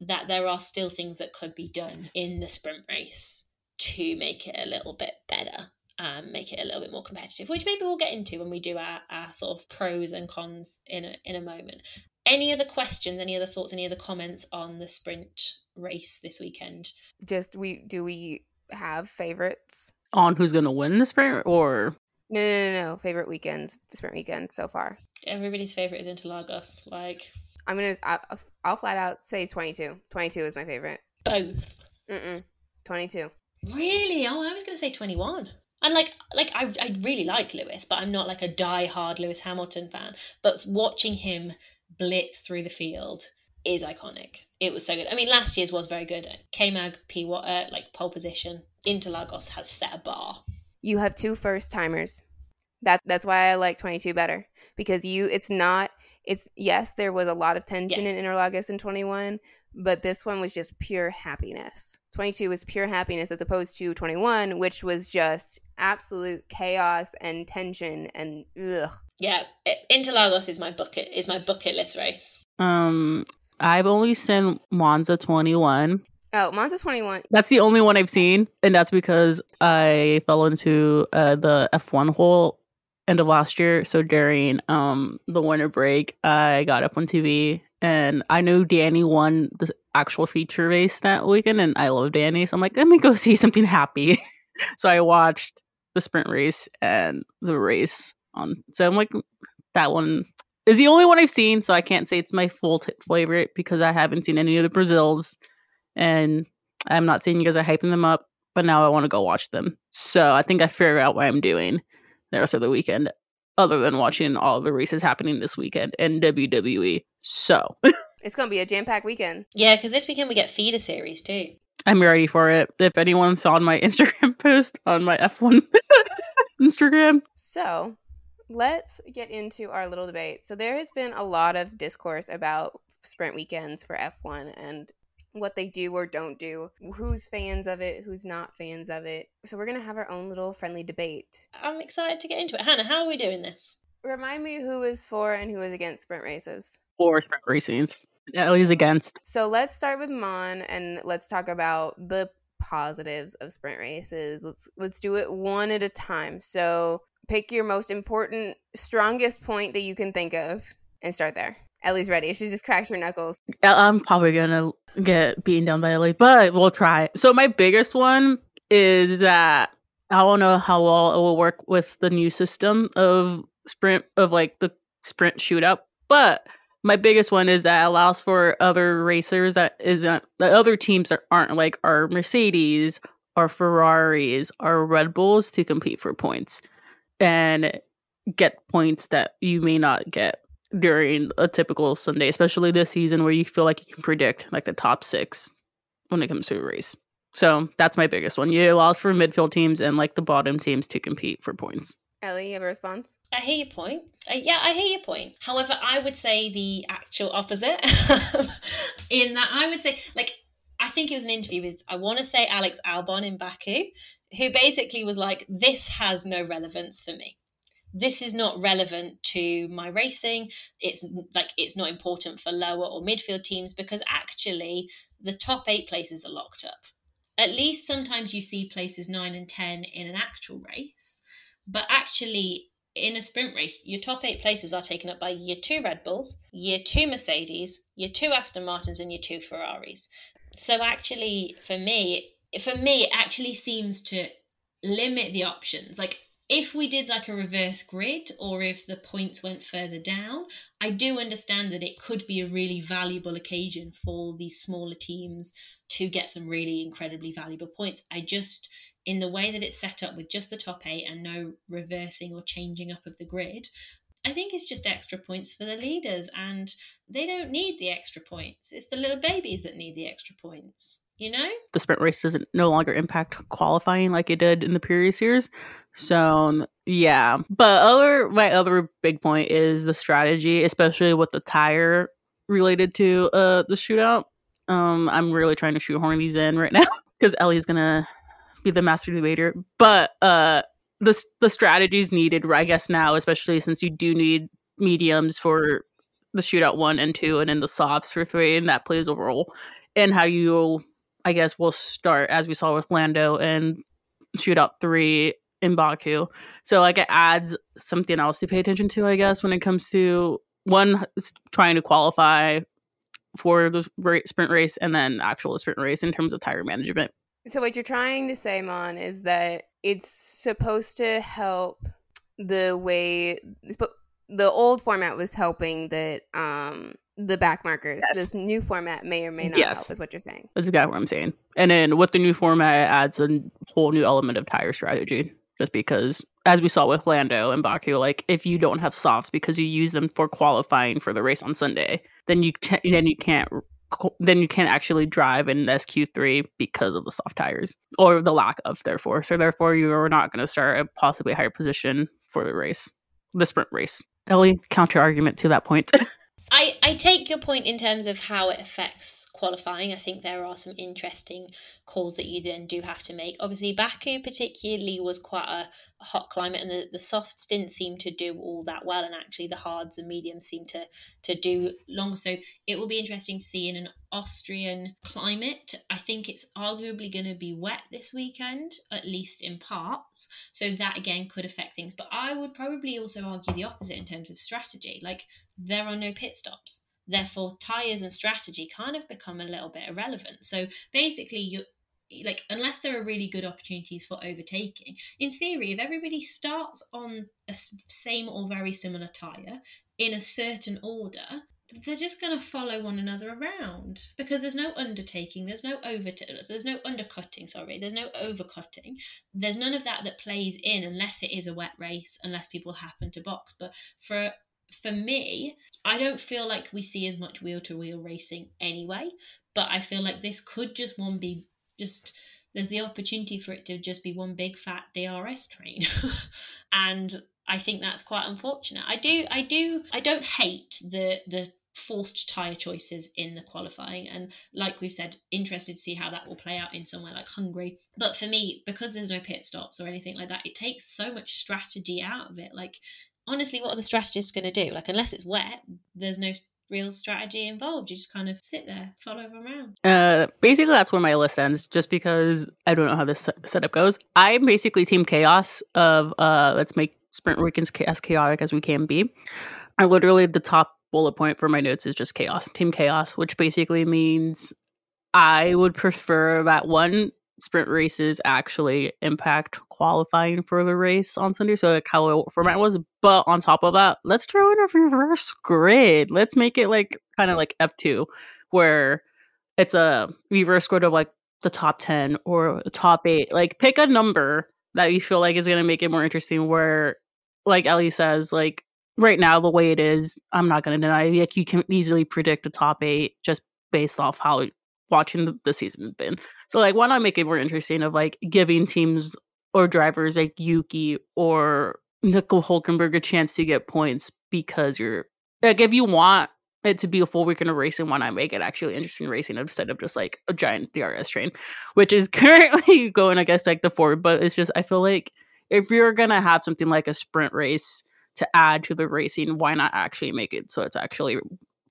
that there are still things that could be done in the sprint race to make it a little bit better and make it a little bit more competitive, which maybe we'll get into when we do our, our sort of pros and cons in a, in a moment. Any other questions, any other thoughts, any other comments on the sprint race this weekend? Just we do we have favorites? On who's gonna win the sprint or No, no, no, no. Favorite weekends, sprint weekends so far. Everybody's favorite is Interlagos. Like I'm gonna. I'll, I'll flat out say 22. 22 is my favorite. both. Mm-mm. 22. Really? Oh, I was going to say 21. And like, like I, I really like Lewis, but I'm not like a die-hard Lewis Hamilton fan. But watching him blitz through the field is iconic. It was so good. I mean, last year's was very good. K-Mag, P, uh, like pole position. Interlagos has set a bar. You have two first timers. That that's why I like 22 better because you. It's not. It's yes, there was a lot of tension in Interlagos in 21, but this one was just pure happiness. 22 was pure happiness as opposed to 21, which was just absolute chaos and tension and ugh. Yeah, Interlagos is my bucket is my bucket list race. um I've only seen Monza 21. Oh, Monza 21. That's the only one I've seen, and that's because I fell into uh, the F1 hole end of last year. So during um the winter break, I got F1 TV, and I knew Danny won the actual feature race that weekend, and I love Danny, so I'm like, let me go *laughs* see something happy. *laughs* so I watched the sprint race and the race on. So I'm like, that one is the only one I've seen, so I can't say it's my full t- favorite because I haven't seen any of the Brazils, and I'm not saying you guys are hyping them up, but now I want to go watch them. So I think I figured out what I'm doing the rest of the weekend, other than watching all of the races happening this weekend and WWE. So *laughs* It's going to be a jam packed weekend. Yeah, because this weekend we get feeder series too. I'm ready for it. If anyone saw my *laughs* Instagram post on my F1 *laughs* Instagram, So let's get into our little debate. So there has been a lot of discourse about sprint weekends for F1 and what they do or don't do, who's fans of it, who's not fans of it. So we're going to have our own little friendly debate. I'm excited to get into it. Hannah, how are we doing this? Remind me who is for and who is against sprint races. For sprint racings, Ellie's against. So let's start with Mon and let's talk about the positives of sprint races. Let's let's do it one at a time. So pick your most important, strongest point that you can think of and start there. Ellie's ready. She just cracked her knuckles. I'm probably gonna get beaten down by Ellie, but we'll try. So my biggest one is that I don't know how well it will work with the new system of sprint of like the sprint shootout, but my biggest one is that it allows for other racers that isn't the other teams that aren't like our Mercedes, our Ferraris, our Red Bulls to compete for points and get points that you may not get during a typical Sunday, especially this season where you feel like you can predict like the top six when it comes to a race. So that's my biggest one. It allows for midfield teams and like the bottom teams to compete for points. Ellie, you have a response? I hear your point. Uh, yeah, I hear your point. However, I would say the actual opposite. *laughs* in that, I would say, like, I think it was an interview with, I want to say Alex Albon in Baku, who basically was like, this has no relevance for me. This is not relevant to my racing. It's like, it's not important for lower or midfield teams because actually the top eight places are locked up. At least sometimes you see places nine and 10 in an actual race. But actually, in a sprint race, your top eight places are taken up by year two Red Bulls, year two Mercedes, year two Aston Martins, and year two Ferraris. So actually, for me, for me, it actually seems to limit the options. Like if we did like a reverse grid or if the points went further down, I do understand that it could be a really valuable occasion for these smaller teams to get some really incredibly valuable points. I just, in the way that it's set up with just the top eight and no reversing or changing up of the grid, I think it's just extra points for the leaders and they don't need the extra points. It's the little babies that need the extra points you know? the sprint race doesn't no longer impact qualifying like it did in the previous years. So yeah. But other my other big point is the strategy especially with the tire related to uh the shootout. Um i'm really trying to shoehorn these in right *laughs* now because ellie's gonna be the master debater. But uh the the strategies needed i guess now especially since you do need mediums for the shootout one and two and then the softs for three and that plays a role in how you I guess we'll start as we saw with Lando and Shootout Three in Baku. So like it adds something else to pay attention to, I guess, when it comes to one trying to qualify for the sprint race and then actual sprint race in terms of tire management. So what you're trying to say, Mon, is that it's supposed to help the way the old format was helping that um the back markers. Yes. This new format may or may not yes. help, is what you're saying. That's exactly what I'm saying. And then with the new format, it adds a whole new element of tire strategy. Just because, as we saw with Lando and Baku, like if you don't have softs because you use them for qualifying for the race on Sunday, then you t- then you can't then you can't actually drive in SQ3 because of the soft tires or the lack of therefore. So therefore, you are not going to start a possibly higher position for the race, the sprint race. Ellie, counter argument to that point. *laughs* I, I take your point in terms of how it affects qualifying. I think there are some interesting calls that you then do have to make. Obviously, Baku particularly was quite a, a, hot climate, and the, the softs didn't seem to do all that well, and actually the hards and mediums seem to to do long. So it will be interesting to see in an Austrian climate. I think it's arguably going to be wet this weekend, at least in parts. So that again could affect things. But I would probably also argue the opposite in terms of strategy. Like there are no pit stops. Therefore, tires and strategy kind of become a little bit irrelevant. So basically, you like unless there are really good opportunities for overtaking in theory if everybody starts on a same or very similar tire in a certain order they're just going to follow one another around because there's no undertaking there's no over there's no undercutting sorry there's no overcutting. There's none of that that plays in unless it is a wet race unless people happen to box. But for for me i don't feel like we see as much wheel to wheel racing anyway but i feel like this could just one be just there's the opportunity for it to just be one big fat DRS train. *laughs* and I think that's quite unfortunate. I do I do I don't hate the the forced tire choices in the qualifying and like we've said interested to see how that will play out in somewhere like hungary but for me because there's no pit stops or anything like that it takes so much strategy out of it like honestly what are the strategists going to do like unless it's wet there's no real strategy involved. You just kind of sit there, follow them around. Uh, basically, that's where my list ends. Just because I don't know how this setup goes. I'm basically team chaos of uh, let's make sprint weekends as chaotic as we can be. I literally the top bullet point for my notes is just chaos, team chaos, which basically means I would prefer that one sprint races actually impact qualifying for the race on Sunday. So like how the format was. But on top of that, let's throw in a reverse grid. Let's make it like kind of like F2, where it's a reverse grid of like the top 10 or top eight. Like pick a number that you feel like is going to make it more interesting where like Ellie says, like right now the way it is, I'm not going to deny like you can easily predict the top eight just based off how watching the season has been. So like why not make it more interesting of like giving teams or drivers like Yuki or Nico Hulkenberg a chance to get points because you're like if you want it to be a full weekend of racing, why not make it actually interesting racing instead of just like a giant DRS train, which is *laughs* currently going against like the Ford. But it's just I feel like if you're gonna have something like a sprint race to add to the racing, why not actually make it so it's actually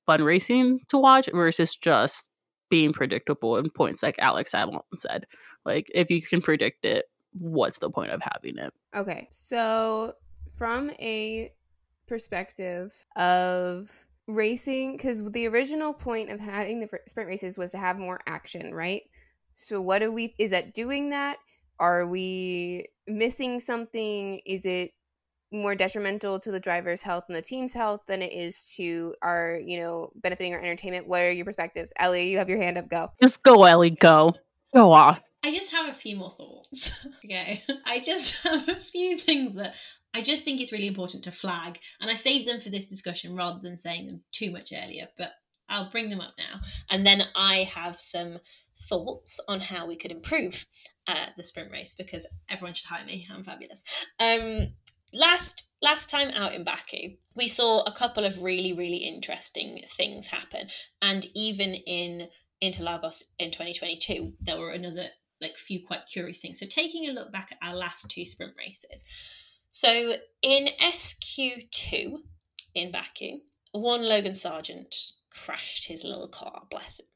fun racing to watch versus just being predictable in points like Alex Albon said. Like if you can predict it, what's the point of having it? Okay. So from a perspective of racing because the original point of having the sprint races was to have more action right So what are we is that doing that? Are we missing something? Is it more detrimental to the driver's health and the team's health than it is to our, you know, benefiting our entertainment? What are your perspectives? Ellie, you have your hand up, go. Just go, Ellie, go. Go off. I just have a few more thoughts. *laughs* okay. *laughs* I just have a few things that I just think it's really important to flag. And I saved them for this discussion rather than saying them too much earlier, but I'll bring them up now. And then I have some thoughts on how we could improve uh, the sprint race because everyone should hire me. I'm fabulous. Um, last last time out in Baku, we saw a couple of really really interesting things happen, and even in Interlagos in 2022, there were another like few quite curious things. So taking a look back at our last two sprint races, so in SQ2 in Baku, one Logan Sargeant crashed his little car. Bless him.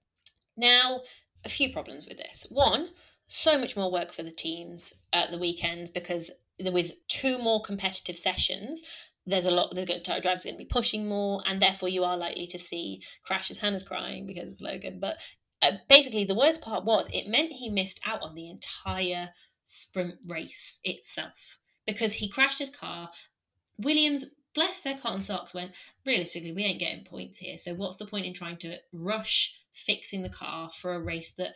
Now a few problems with this. One, so much more work for the teams at the weekends because with two more competitive sessions, there's a lot the drivers are going to be pushing more, and therefore you are likely to see crashes. Hannah's crying because it's Logan, but uh, basically the worst part was it meant he missed out on the entire sprint race itself because he crashed his car. Williams bless their cotton socks went realistically we ain't getting points here so what's the point in trying to rush fixing the car for a race that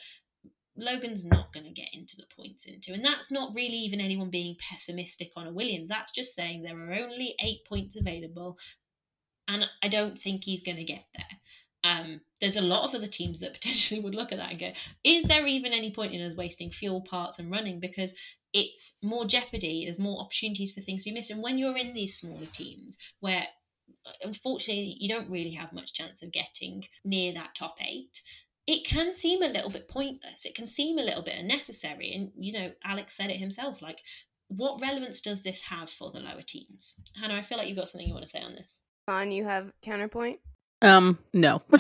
Logan's not going to get into the points into. And that's not really even anyone being pessimistic on a Williams. That's just saying there are only eight points available. And I don't think he's going to get there. Um, there's a lot of other teams that *laughs* potentially would look at that and go, is there even any point in us wasting fuel parts and running? Because it's more jeopardy, there's more opportunities for things to be missed. And when you're in these smaller teams where unfortunately you don't really have much chance of getting near that top eight it can seem a little bit pointless. It can seem a little bit unnecessary. And you know alex said it himself like what relevance does this have for the lower teams? Hannah i feel like you've got something you want to say on this. On you have counterpoint um no. *laughs*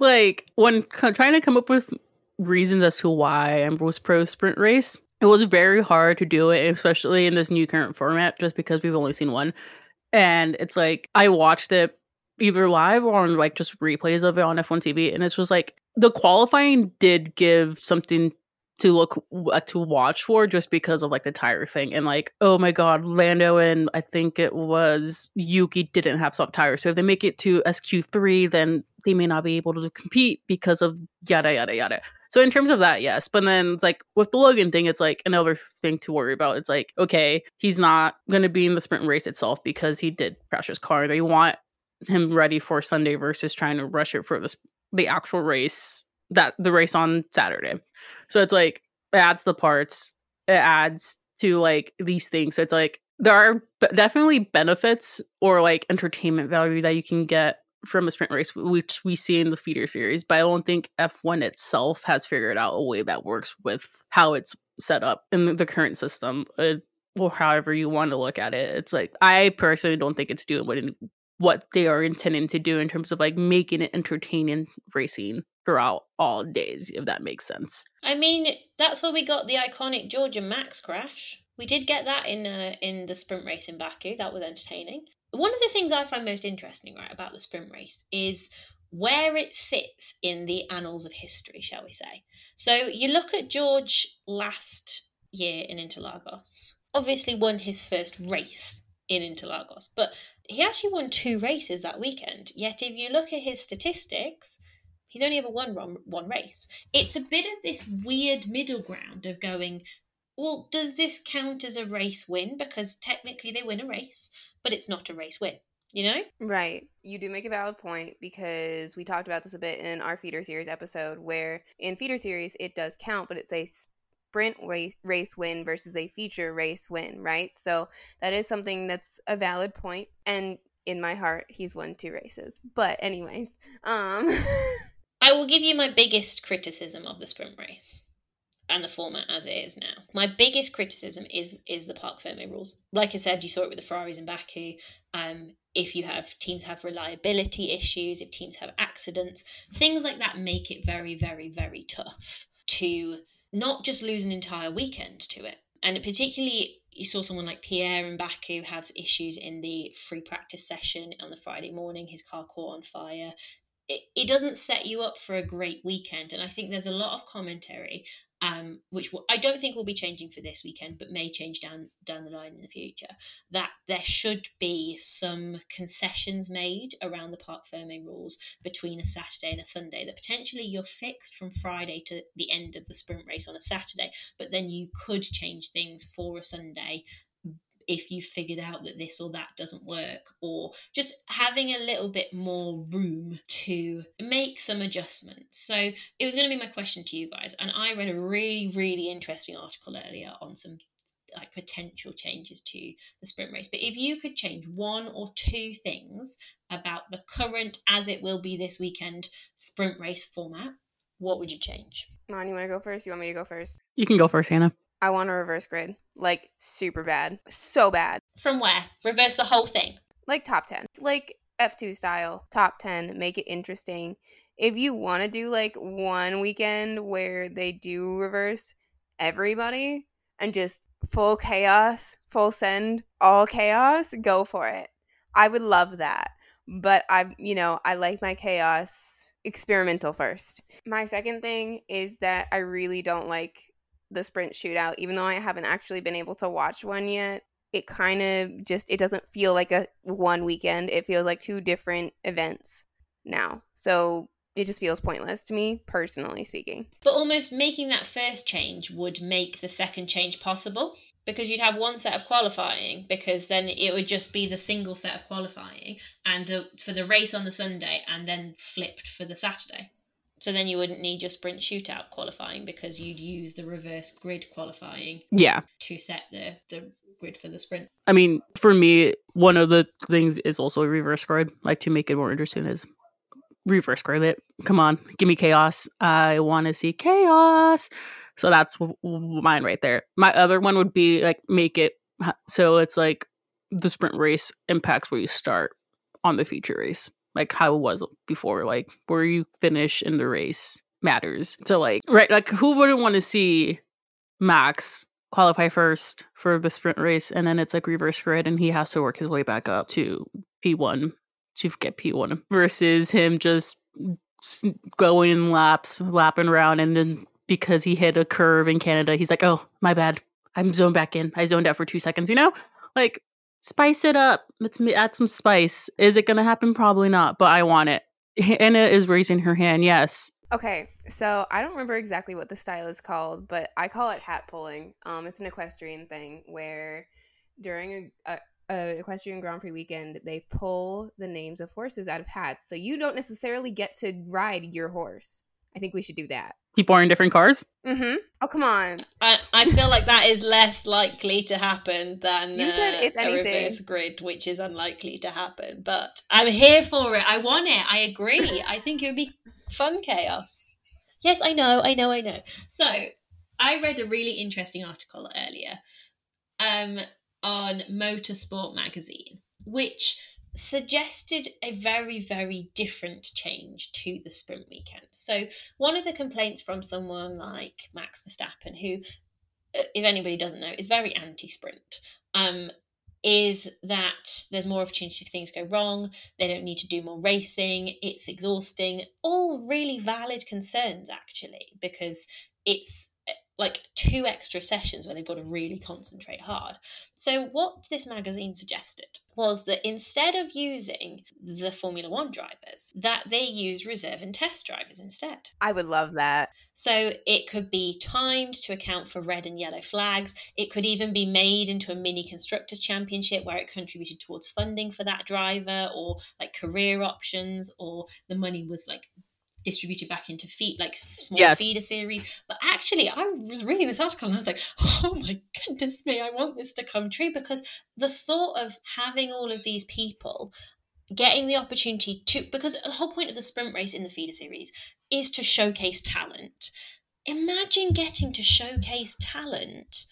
Like when trying to come up with reasons as to why i was pro sprint race it was very hard to do it especially in this new current format just because we've only seen one. And it's like I watched it either live or on like just replays of it on F1 TV, and it's just like the qualifying did give something to look uh, to watch for just because of like the tire thing and like oh my god lando and i think it was yuki didn't have soft tires so if they make it to sq3 then they may not be able to compete because of yada yada yada so in terms of that, yes. But then it's like with the Logan thing, it's like another thing to worry about. It's like, okay, he's not gonna be in the sprint race itself because he did crash his car. They want him ready for Sunday versus trying to rush it for the the actual race that the race on Saturday. So it's like it adds the parts, it adds to like these things. So it's like there are definitely benefits or like entertainment value that you can get from a sprint race, which we see in the feeder series, but I don't think F1 itself has figured out a way that works with how it's set up in the current system, uh, or however you want to look at it. It's like I personally don't think it's doing what what they are intending to do in terms of like making it entertaining racing throughout all days, if that makes sense. I mean, that's where we got the iconic George and Max crash. We did get that in uh, in the sprint race in Baku. That was entertaining one of the things I find most interesting, right, about the sprint race is where it sits in the annals of history, shall we say. So you look at George last year in Interlagos, obviously won his first race in Interlagos, but he actually won two races that weekend. Yet if you look at his statistics, he's only ever won one, one race. It's a bit of this weird middle ground of going, well, does this count as a race win? Because technically they win a race, but it's not a race win, you know? Right. You do make a valid point because we talked about this a bit in our feeder series episode where in feeder series it does count, but it's a sprint race, race win versus a feature race win, right? So that is something that's a valid point. and in my heart he's won two races. But anyways, um *laughs* I will give you my biggest criticism of the sprint race and the format as it is now. My biggest criticism is is the parc ferme rules. Like I said, you saw it with the Ferraris in Baku. Um, if you have teams have reliability issues, if teams have accidents, things like that make it very, very, very tough to not just lose an entire weekend to it. And particularly, you saw someone like Pierre in Baku have issues in the free practice session on the Friday morning. His car caught on fire it, it doesn't set you up for a great weekend. And I think there's a lot of commentary um, which I don't think will be changing for this weekend, but may change down down the line in the future. That there should be some concessions made around the Parc Ferme rules between a Saturday and a Sunday. That potentially you're fixed from Friday to the end of the sprint race on a Saturday, but then you could change things for a Sunday if you figured out that this or that doesn't work, or just having a little bit more room to make some adjustments. So it was going to be my question to you guys, and I read a really, really interesting article earlier on some like potential changes to the sprint race. But if you could change one or two things about the current, as it will be this weekend, sprint race format, what would you change? Mon, you want to go first? You want me to go first? You can go first, Hannah. I want a reverse grid. Like super bad. So bad. From where? Reverse the whole thing. Like top 10. Like F2 style. Top 10. Make it interesting. If you want to do like one weekend where they do reverse everybody and just full chaos, full send, all chaos, go for it. I would love that. But I, you know, I like my chaos experimental first. My second thing is that I really don't like the sprint shootout even though i haven't actually been able to watch one yet it kind of just it doesn't feel like a one weekend. It feels like two different events now. So it just feels pointless to me personally speaking. But almost making that first change would make the second change possible because you'd have one set of qualifying because then it would just be the single set of qualifying and uh, for the race on the sunday and then flipped for the saturday so then you wouldn't need your sprint shootout qualifying because you'd use the reverse grid qualifying. Yeah. To set the the grid for the sprint. I mean, for me, one of the things is also a reverse grid. Like to make it more interesting is reverse grid it. Come on, give me chaos. I want to see chaos. So that's w- w- mine right there. My other one would be like make it so it's like the sprint race impacts where you start on the feature race like how it was before like where you finish in the race matters. So like right like who wouldn't want to see max qualify first for the sprint race and then it's like reverse grid and he has to work his way back up to p1 to get p1 versus him just going in laps lapping around and then because he hit a curve in canada he's like oh my bad. I'm zoned back in. I zoned out for two seconds you know? Like spice it up. Let's add some spice. Is it going to happen? Probably not, but I want it. Anna is raising her hand. Yes. Okay, so I don't remember exactly what the style is called, but I call it hat pulling. Um, it's an equestrian thing where during a, a, a equestrian Grand Prix weekend, they pull the names of horses out of hats, so you don't necessarily get to ride your horse. I think we should do that. People are in different cars. Mm-hmm. Oh come on! I, I feel like that is less likely to happen than you said, if uh, anything. a reverse grid, which is unlikely to happen. But I'm here for it. I want it. I agree. *laughs* I think it would be fun chaos. Yes, I know. I know. I know. So I read a really interesting article earlier, um, on Motorsport magazine, which suggested a very, very different change to the sprint weekend. So, one of the complaints from someone like Max Verstappen, who, uh, if anybody doesn't know, is very anti sprint, um, is that there's more opportunity for things go wrong. They don't need to do more racing. It's exhausting. All really valid concerns, actually, because it's like two extra sessions where they've got to really concentrate hard. So, what this magazine suggested was that instead of using the Formula One drivers, that they use reserve and test drivers instead. I would love that. So, it could be timed to account for red and yellow flags. It could even be made into a mini constructors championship where it contributed towards funding for that driver or like career options, or the money was like distributed back into feed like small yes. feeder series. But actually, I was reading this article and I was like, *laughs* oh my goodness me, I want this to come true because the thought of having all of these people getting the opportunity to because the whole point of the sprint race in the feeder series is to showcase talent. Imagine getting to showcase talent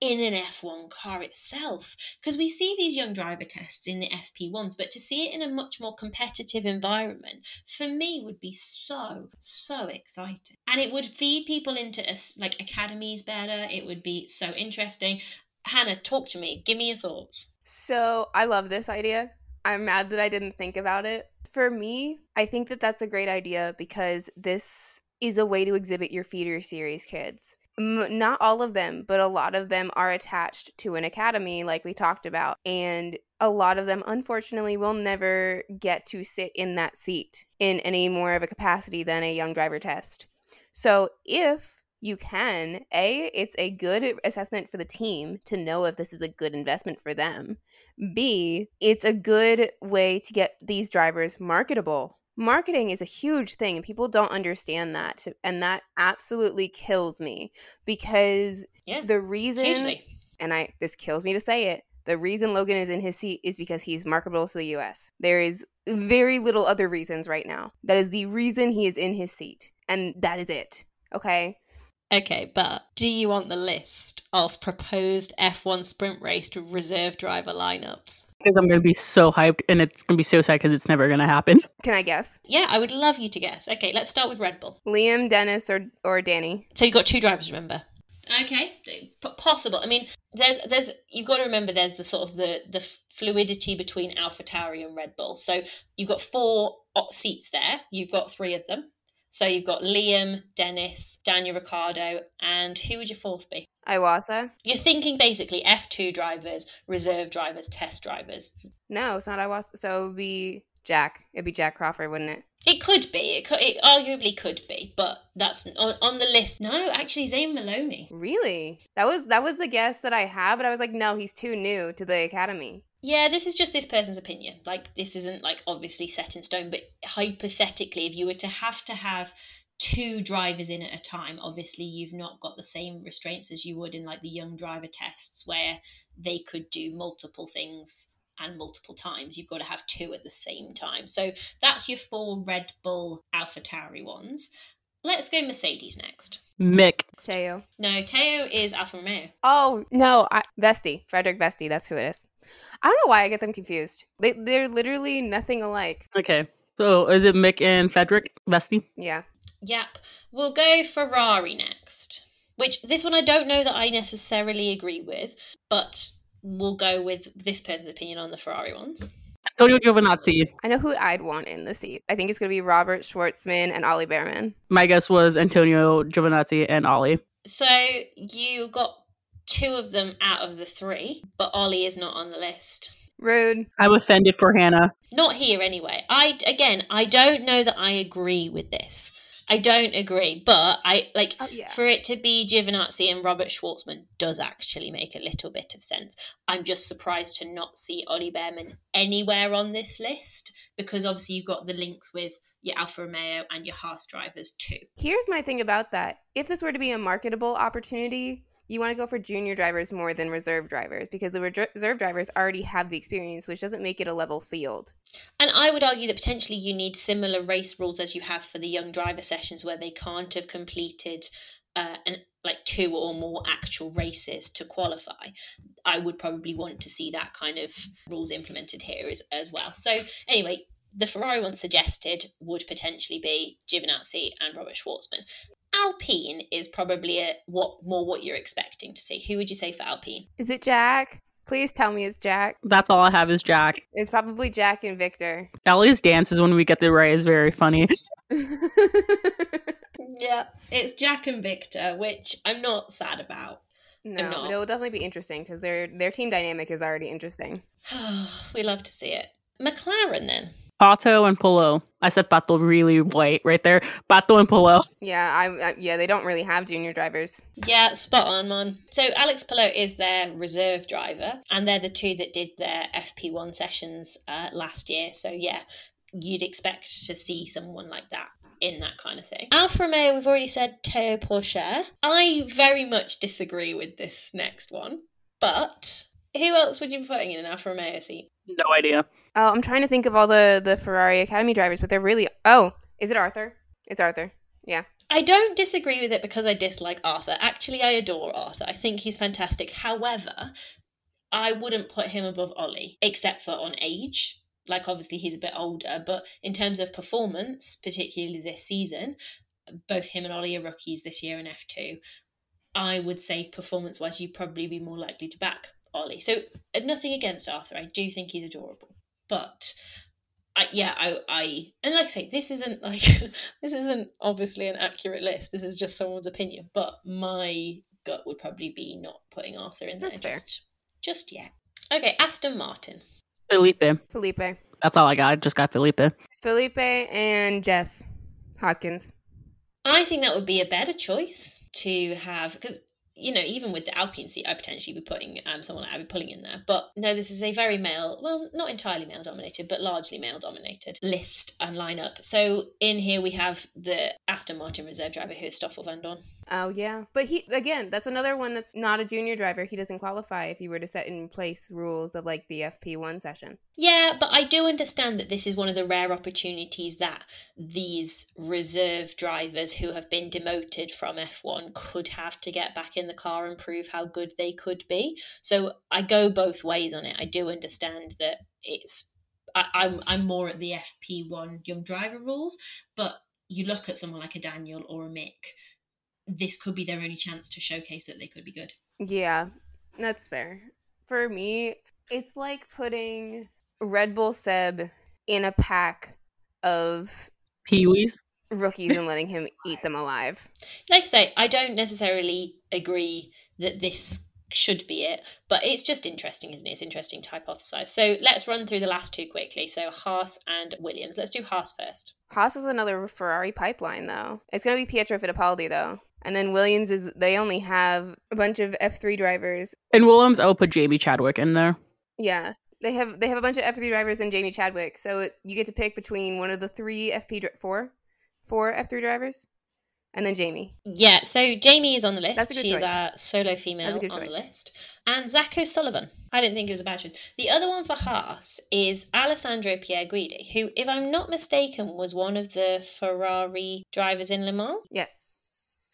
in an F1 car itself. Because we see these young driver tests in the FP1s, but to see it in a much more competitive environment, for me, would be so, so exciting. And it would feed people into like academies better. It would be so interesting. Hannah, talk to me. Give me your thoughts. So I love this idea. I'm mad that I didn't think about it for me, I think that that's a great idea because this is a way to exhibit your feeder series kids. M- not all of them, but a lot of them are attached to an academy, like we talked about. And a lot of them, unfortunately, will never get to sit in that seat in any more of a capacity than a young driver test. So if you can, A, it's a good assessment for the team to know if this is a good investment for them. B, it's a good way to get these drivers marketable marketing is a huge thing and people don't understand that and that absolutely kills me because Yeah. the reason Hugely. and I this kills me to say it the reason Logan is in his seat is because he's marketable to the US. There is very little other reasons right now. That is the reason he is in his seat and that is it. Okay? Okay, but do you want the list of proposed F1 sprint race reserve driver lineups? Because I'm going to be so hyped and it's going to be so sad because it's never going to happen. *laughs* Can I guess? Yeah, I would love you to guess. Okay, let's start with Red Bull. Liam, Dennis or or Danny? So you've got two drivers, remember? Okay, p- possible. I mean, there's there's you've got to remember there's the sort of the the fluidity between AlphaTauri and Red Bull. So you've got four uh, seats there. You've got three of them. So you've got Liam, Dennis, Daniel Ricciardo, and who would your fourth be? Iwasa? You're thinking basically F2 drivers, reserve drivers, test drivers. No, it's not Iwasa. So it would be Jack. It'd be Jack Crawford, wouldn't it? It could be. It, could, it arguably could be, but that's on, on the list. No, actually, Zane Maloney. Really? That was that was the guess that I had, but I was like, no, he's too new to the academy. Yeah, this is just this person's opinion. Like, this isn't like obviously set in stone, but hypothetically, if you were to have to have two drivers in at a time, obviously you've not got the same restraints as you would in like the young driver tests where they could do multiple things and multiple times. You've got to have two at the same time. So that's your four Red Bull Alpha Tauri ones. Let's go Mercedes next. Mick. Teo. No, Teo is Alfa Romeo. Oh no, I, Vesti, Frederik Vesti. That's who it is. I don't know why I get them confused. They they're literally nothing alike. Okay. So is it Mick and Frederik Vesti? Yeah. Yep. We'll go Ferrari next. Which this one I don't know that I necessarily agree with, but we'll go with this person's opinion on the Ferrari ones. Antonio Giovinazzi. I know who I'd want in the seat. I think it's gonna be Robert Shwartzman and Ollie Bearman. My guess was Antonio Giovinazzi and Ollie. So you got two of them out of the three, but Ollie is not on the list. Rude. I'm offended for Hannah. Not here anyway. I again, I don't know that I agree with this. I don't agree, but I like Oh yeah. for it to be Giovinazzi and Robert Shwartzman does actually make a little bit of sense. I'm just surprised to not see Ollie Bearman anywhere on this list because obviously you've got the links with your Alfa Romeo and your Haas drivers too. Here's my thing about that. If this were to be a marketable opportunity, you want to go for junior drivers more than reserve drivers because the reserve drivers already have the experience, which doesn't make it a level field. And I would argue that potentially you need similar race rules as you have for the young driver sessions where they can't have completed uh, an like two or more actual races to qualify. I would probably want to see that kind of rules implemented here as, as well. So anyway, the Ferrari one suggested would potentially be Giovinazzi and Robert Shwartzman. Alpine is probably a, what more what you're expecting to see. Who would you say for Alpine? Is it Jack? Please tell me it's Jack. That's all I have is Jack. It's probably Jack and Victor. Ellie's dances when we get the right is very funny. *laughs* *laughs* Yeah, it's Jack and Victor, which I'm not sad about. no, not. but it will definitely be interesting because their their team dynamic is already interesting. *sighs* we love to see it. McLaren then. Pato and Palou. I said Pato really white right there. Pato and Palou. Yeah, I, I yeah they don't really have junior drivers. Yeah, spot on, man. So Alex Palou is their reserve driver, and they're the two that did their FP1 sessions uh, last year. So yeah, you'd expect to see someone like that in that kind of thing. Alfa Romeo, we've already said Théo Pourchaire. I very much disagree with this next one, but who else would you be putting in an Alfa Romeo seat? No idea. Oh, I'm trying to think of all the the Ferrari Academy drivers, but they're really. Oh, is it Arthur? It's Arthur. Yeah. I don't disagree with it because I dislike Arthur. Actually, I adore Arthur. I think he's fantastic. However, I wouldn't put him above Ollie, except for on age. Like, obviously, he's a bit older, but in terms of performance, particularly this season, both him and Ollie are rookies this year in F2. I would say, performance wise, you'd probably be more likely to back Ollie. So, uh, nothing against Arthur. I do think he's adorable. But I, yeah, I, I, and like I say, this isn't *laughs* like this isn't obviously an accurate list. This is just someone's opinion. But my gut would probably be not putting Arthur in there That's fair. just just yet. Okay, Aston Martin. Felipe. Felipe. That's all I got. I just got Felipe. Felipe and Jess Hawkins. I think that would be a better choice to have because you know even with the Alpine seat, I potentially be putting um someone like Abby Pulling in there. But no, this is a very male, well, not entirely male dominated, but largely male dominated list and lineup. So in here we have the Aston Martin reserve driver who is Stoffel Vandoorne. Oh yeah, but he again, that's another one that's not a junior driver. He doesn't qualify if you were to set in place rules of like the FP1 session. Yeah, but I do understand that this is one of the rare opportunities that these reserve drivers who have been demoted from F1 could have to get back in the car and prove how good they could be. So I go both ways on it. I do understand that it's I, I'm I'm more at the FP1 young driver rules, but you look at someone like a Daniel or a Mick, this could be their only chance to showcase that they could be good. Yeah, that's fair. For me, it's like putting Red Bull Seb in a pack of Pee-wees. rookies and letting him eat them alive. like I say, I don't necessarily agree that this should be it, but it's just interesting, isn't it? It's interesting to hypothesize. So let's run through the last two quickly. So Haas and Williams. Let's do Haas first. Haas is another Ferrari pipeline, though. It's going to be Pietro Fittipaldi, though. And then Williams is, they only have a bunch of F3 drivers. And Williams, I'll put Jamie Chadwick in there. Yeah. They have they have a bunch of F3 drivers and Jamie Chadwick. So it, you get to pick between one of the three FP dri- four four F3 drivers and then Jamie. Yeah, so Jamie is on the list. That's a good She's choice. a solo female a good on the list. And Zach O'Sullivan. I didn't think it was a bad choice. The other one for Haas is Alessandro Pierguidi, who, if I'm not mistaken, was one of the Ferrari drivers in Le Mans. Yes.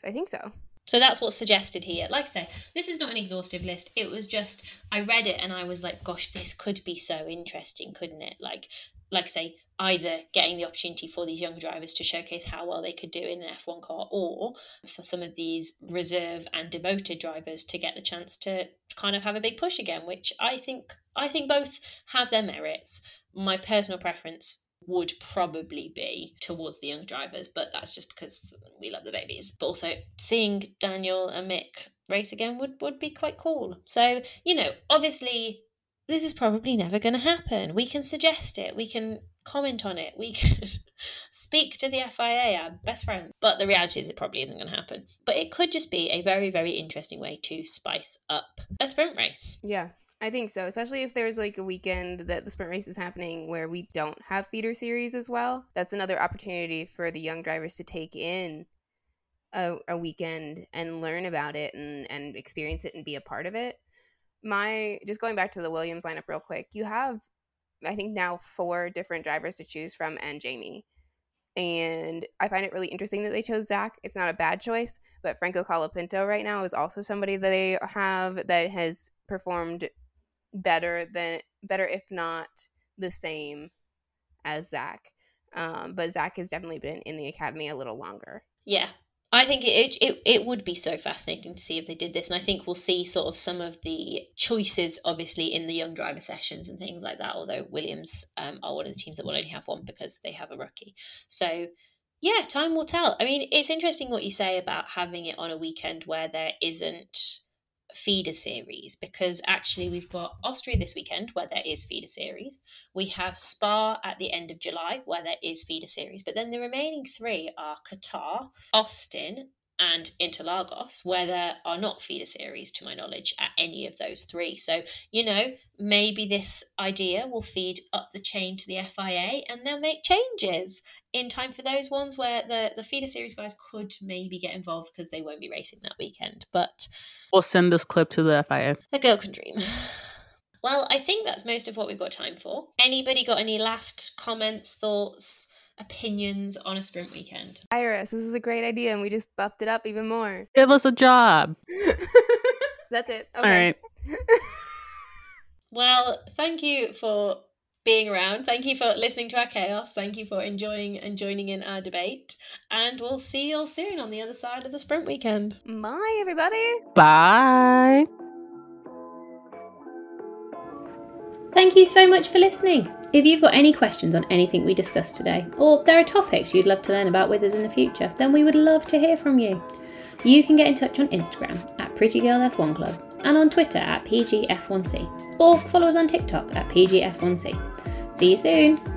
I think so. So that's what's suggested here. Like I say, this is not an exhaustive list. It was just I read it and I was like, gosh, this could be so interesting, couldn't it? Like like I say, either getting the opportunity for these young drivers to showcase how well they could do in an F1 car, or for some of these reserve and demoted drivers to get the chance to kind of have a big push again, which I think I think both have their merits. My personal preference would probably be towards the young drivers, but that's just because we love the babies. But also seeing Daniel and Mick race again would, would be quite cool. So, you know, obviously this is probably never going to happen. We can suggest it, we can comment on it, we *laughs* can speak to the FIA, our best friend. But the reality is it probably isn't going to happen. But it could just be a very, very interesting way to spice up a sprint race. Yeah. I think so, especially if there's like a weekend that the sprint race is happening where we don't have feeder series as well. That's another opportunity for the young drivers to take in a, a weekend and learn about it and, and experience it and be a part of it. My just going back to the Williams lineup real quick, you have I think now four different drivers to choose from and Jamie. And I find it really interesting that they chose Zach. It's not a bad choice, but Franco Colapinto right now is also somebody that they have that has performed better than better if not the same as Zach. Um, but Zach has definitely been in the academy a little longer. Yeah. I think it, it it would be so fascinating to see if they did this, and I think we'll see sort of some of the choices, obviously, in the young driver sessions and things like that. Although Williams um, are one of the teams that will only have one because they have a rookie. So, yeah, time will tell. I mean, it's interesting what you say about having it on a weekend where there isn't feeder series because actually we've got Austria this weekend where there is feeder series. We have Spa at the end of July where there is feeder series, but then the remaining three are Qatar, Austin, and Interlagos, where there are not feeder series, to my knowledge, at any of those three. So, you know, maybe this idea will feed up the chain to the FIA and they'll make changes in time for those ones where the, the feeder series guys could maybe get involved because they won't be racing that weekend. But We'll send this clip to the FIA. a girl can dream. *laughs* Well, I think that's most of what we've got time for. Anybody got any last comments, thoughts, opinions on a sprint weekend? Iris, this is a great idea, and we just buffed it up even more. Give us a job. *laughs* That's it. Okay. All right. *laughs* Well, thank you for being around. Thank you for listening to our chaos. Thank you for enjoying and joining in our debate. And we'll see you all soon on the other side of the sprint weekend. Bye, everybody. Bye. Thank you so much for listening. If you've got any questions on anything we discussed today, or there are topics you'd love to learn about with us in the future, then we would love to hear from you. You can get in touch on Instagram at PrettyGirlF1 Club and on Twitter at PGF1C, or follow us on TikTok at PGF1C. See you soon!